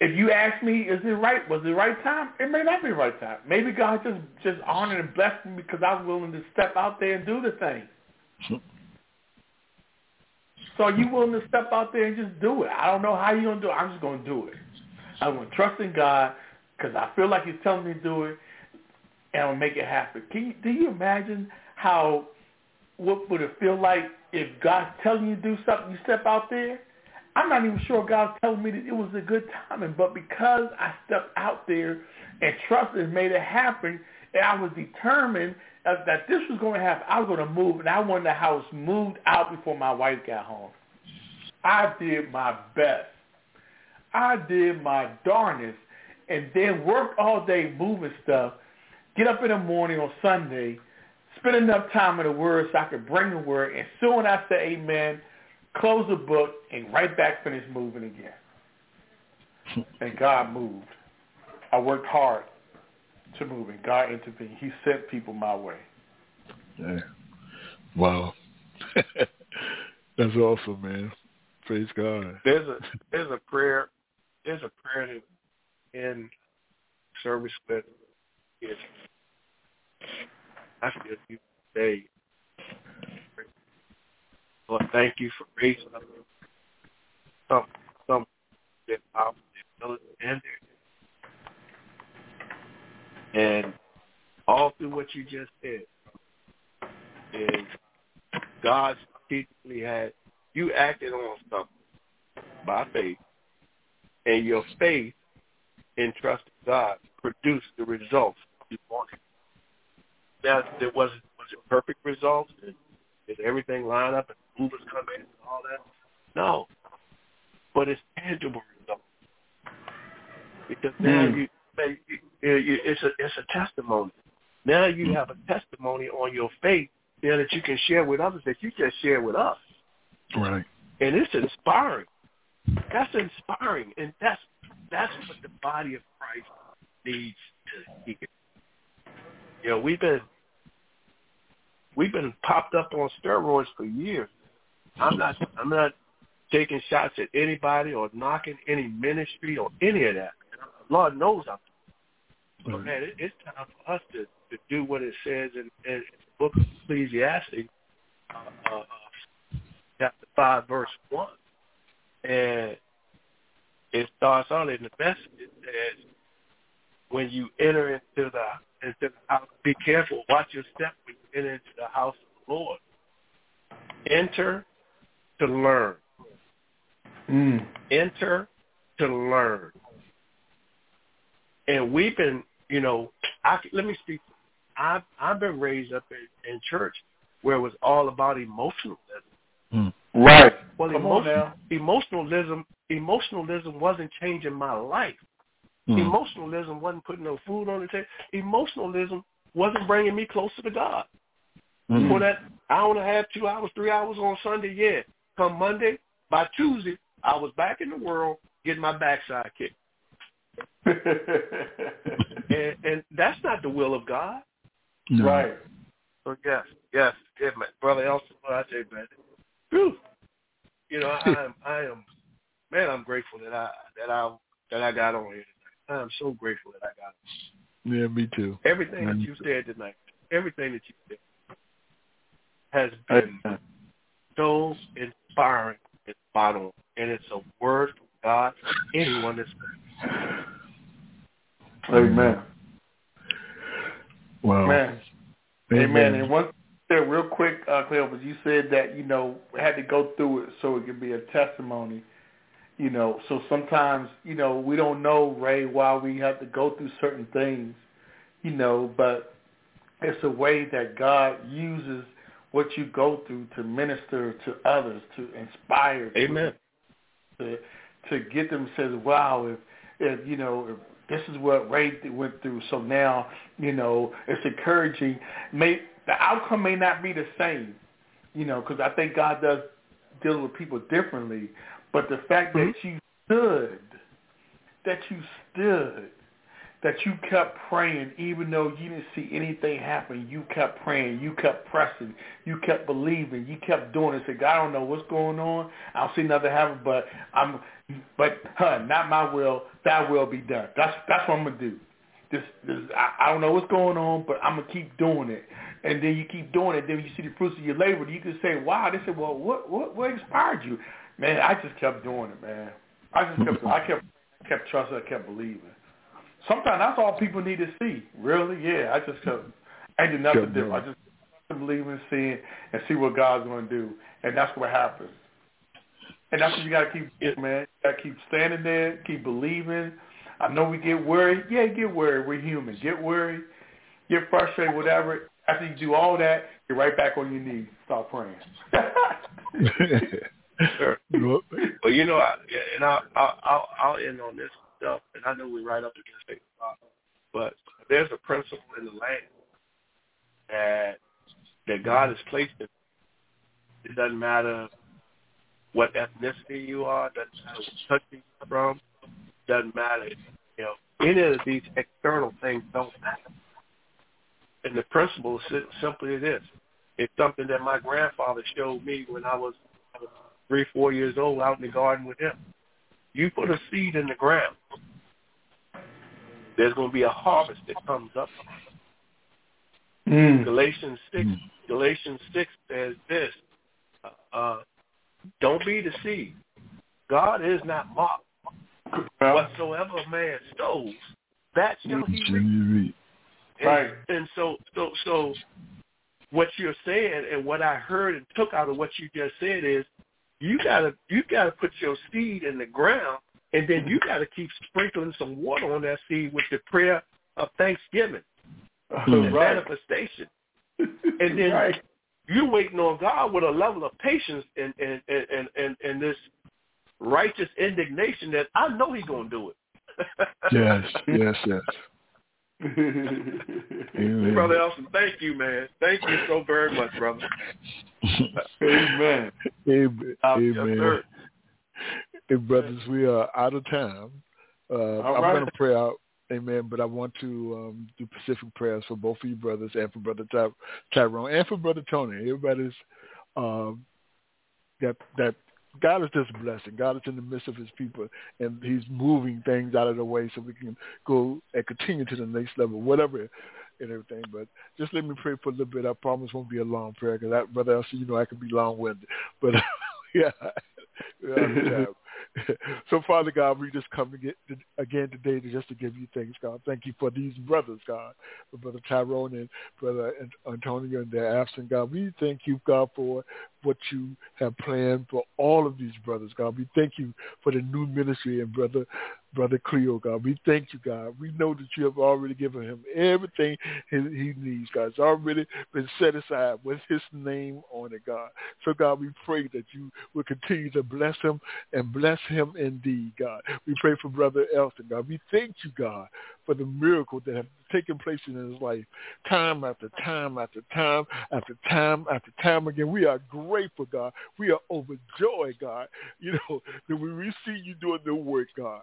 If you ask me, is it right? Was it the right time? It may not be the right time. Maybe God just just honored and blessed me because I was willing to step out there and do the thing. So are you willing to step out there and just do it? I don't know how you're going to do it. I'm just going to do it. I'm going to trust in God because I feel like he's telling me to do it. and I'm gonna make it happen. Can you, do you imagine how what would it feel like if God's telling you to do something, you step out there? I'm not even sure God's telling me that it was a good timing, but because I stepped out there and trusted made it happen, and I was determined that this was going to happen, I was going to move, and I wanted the house moved out before my wife got home. I did my best. I did my darnest, and then worked all day moving stuff, get up in the morning on Sunday, spend enough time in the Word so I could bring the Word, and soon I say amen, close the book, and right back finish moving again. and God moved. I worked hard to move, and God intervened. He sent people my way. Yeah. Wow. That's awesome, man. Praise God. There's a there's a prayer there's a prayer in service with is I feel you say Lord, thank you for raising up some some that power and and all through what you just said is God strategically had you acted on something by faith, and your faith in trusting God produced the results you wanted. Now, there wasn't was it perfect results? Did, did everything line up and movers come in and all that? No, but it's tangible results because now mm. you, you, you it's a it's a testimony. Now you have a testimony on your faith there that you can share with others that you just share with us. Right. And it's inspiring. That's inspiring, and that's that's what the body of Christ needs to hear. You know, we've been we've been popped up on steroids for years. I'm not I'm not taking shots at anybody or knocking any ministry or any of that. Lord knows I'm. But man, it, it's time for us to to do what it says in, in the book of Ecclesiastes, uh, uh, chapter 5, verse 1. And it starts out in the message. It says, when you enter into the, into the house, be careful. Watch your step when enter into the house of the Lord. Enter to learn. Mm. Enter to learn. And we've been, you know, I, let me speak. I've I've been raised up in, in church where it was all about emotionalism. Mm. Right. Well, Come emotion, emotionalism emotionalism wasn't changing my life. Mm. Emotionalism wasn't putting no food on the table. Emotionalism wasn't bringing me closer to God. Mm. For that hour and a half, two hours, three hours on Sunday, yeah. Come Monday, by Tuesday, I was back in the world getting my backside kicked. and, and that's not the will of God. No. Right. So yes, yes, yeah, my brother Elston, what I say, man. Whew. You know, I am, I am, man, I'm grateful that I that I that I got on here tonight. I'm so grateful that I got. On. Yeah, me too. Everything that you said tonight, everything that you said, has been so inspiring and spot on, and it's a word from God for anyone that's. Amen. Wow. Man. Amen. And one thing real quick, uh, Cleo, but you said that, you know, had to go through it so it could be a testimony. You know, so sometimes, you know, we don't know, Ray, why we have to go through certain things, you know, but it's a way that God uses what you go through to minister to others, to inspire. Amen. To, to get them says, wow, if, if you know, if this is what Ray went through. So now, you know, it's encouraging. May the outcome may not be the same, you know, because I think God does deal with people differently. But the fact mm-hmm. that you stood, that you stood, that you kept praying, even though you didn't see anything happen, you kept praying, you kept pressing, you kept believing, you kept doing it. Said, God, I don't know what's going on. I don't see nothing happen, but I'm, but huh, not my will, Thy will be done. That's that's what I'm gonna do. This, this I, I don't know what's going on, but I'm gonna keep doing it. And then you keep doing it. Then you see the fruits of your labor. You can say, "Wow!" They said, "Well, what what what inspired you?" Man, I just kept doing it, man. I just kept I kept kept trusting. I kept believing. Sometimes that's all people need to see. Really, yeah. I just couldn't. I did nothing different. I just believe in seeing and see what God's going to do, and that's what happens. And that's what you got to keep doing, man. You got to keep standing there, keep believing. I know we get worried. Yeah, get worried. We're human. Get worried, get frustrated, whatever. After you do all that, you're right back on your knees. Start praying. sure. Well, you know, I, and I'll, I'll, I'll end on this stuff, and I know we're right up against it, but there's a principle in the land that that God has placed in. It doesn't matter what ethnicity you are, doesn't matter what country you're from, doesn't matter. You know, any of these external things don't matter. And the principle is simply this. It's something that my grandfather showed me when I was uh, three, four years old out in the garden with him. You put a seed in the ground, there's going to be a harvest that comes up. Mm. Galatians six, mm. Galatians six says this: uh, Don't be deceived. God is not mocked. Whatsoever man sows, that shall he reap. And, right. And so, so, so, what you're saying and what I heard and took out of what you just said is, you gotta, you gotta put your seed in the ground, and then mm-hmm. you gotta keep sprinkling some water on that seed with the prayer of thanksgiving oh, and right. manifestation. And then right. you're waiting on God with a level of patience and and and and, and this righteous indignation that I know He's gonna do it. yes, yes, yes. Amen. Brother Elston, thank you, man. Thank you so very much, brother. Amen. Amen. Amen. Hey, brothers, we are out of time. Uh, I'm going to pray out. Amen. But I want to um, do Pacific prayers for both of you brothers and for Brother Ty- Tyrone and for Brother Tony. Everybody's um, that that God is just blessing. God is in the midst of his people and he's moving things out of the way so we can go and continue to the next level, whatever and everything. But just let me pray for a little bit. I promise won't be a long prayer because, brother, I see you know I can be long-winded. But yeah, so, Father God, we just come again, again today to just to give you thanks, God. Thank you for these brothers, God, for Brother Tyrone and Brother Antonio and their absent, God. We thank you, God, for what you have planned for all of these brothers, God. We thank you for the new ministry and Brother Brother Cleo, God. We thank you, God. We know that you have already given him everything he needs, God. It's already been set aside with his name on it, God. So, God, we pray that you will continue to bless him and bless him indeed, God. We pray for Brother Elston, God. We thank you, God, for the miracles that have taken place in his life time after time after time after time after time again. We are grateful, God. We are overjoyed, God, you know, that we see you doing the work, God.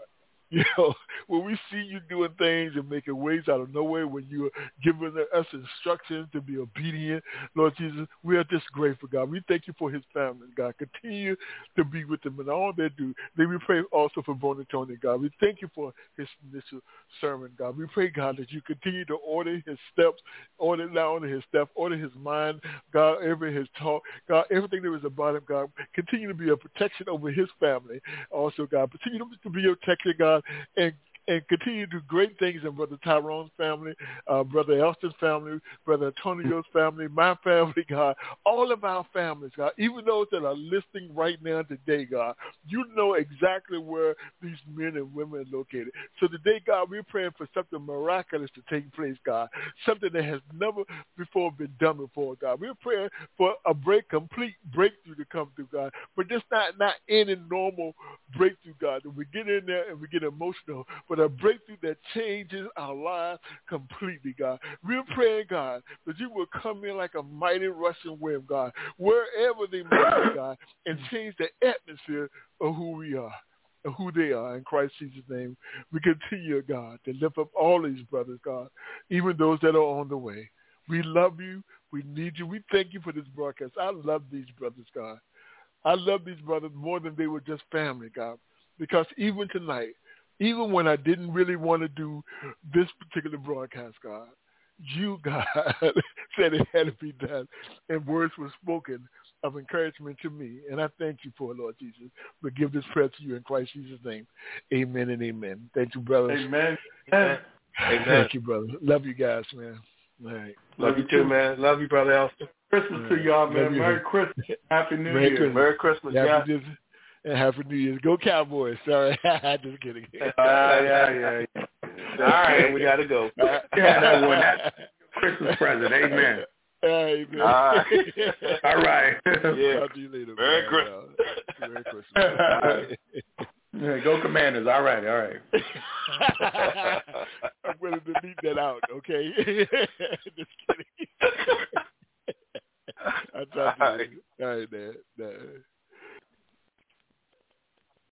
You know, when we see you doing things and making ways out of nowhere, when you're giving us instructions to be obedient, Lord Jesus, we are just grateful, God. We thank you for his family, God. Continue to be with them in all they do. Then we pray also for Brother Tony, God. We thank you for his initial sermon, God. We pray, God, that you continue to order his steps, order not only his steps, order his mind, God, every his talk, God, everything that is about him, God. Continue to be a protection over his family. Also, God, continue to be a protection, God, and and continue to do great things in Brother Tyrone's family, uh, Brother Elston's family, Brother Antonio's family, my family, God, all of our families, God, even those that are listening right now today, God, you know exactly where these men and women are located. So today, God, we're praying for something miraculous to take place, God, something that has never before been done before, God. We're praying for a break, complete breakthrough to come through, God, but just not, not any normal breakthrough, God. We get in there and we get emotional, but a breakthrough that changes our lives completely, God. We're praying, God, that you will come in like a mighty rushing wind, God, wherever they may be, God, and change the atmosphere of who we are and who they are in Christ Jesus' name. We continue, God, to lift up all these brothers, God, even those that are on the way. We love you. We need you. We thank you for this broadcast. I love these brothers, God. I love these brothers more than they were just family, God. Because even tonight, even when I didn't really want to do this particular broadcast, God, you, God, said it had to be done, and words were spoken of encouragement to me, and I thank you for it, Lord Jesus. But give this prayer to you in Christ Jesus' name. Amen and amen. Thank you, brother. Amen. amen. Amen. Thank you, brother. Love you guys, man. All right. Love you too, man. Love you, brother Elston. Christmas to y'all, man. Merry Christmas. Happy New Merry Year. Christmas. Merry Christmas, Happy yeah. New- and Happy New Year's. Go Cowboys. Sorry. Just kidding. Ah, yeah, yeah, yeah. All right, we got to go. Yeah, that one. That's Christmas present. Amen. Amen. All right. All right. Yeah. Talk to you later. Merry man. Christmas. Uh, Merry Christmas. Yeah, go Commanders. All right, all right. I'm willing to beat that out, okay? Just kidding. I'll talk to you later. All right, man. Nah.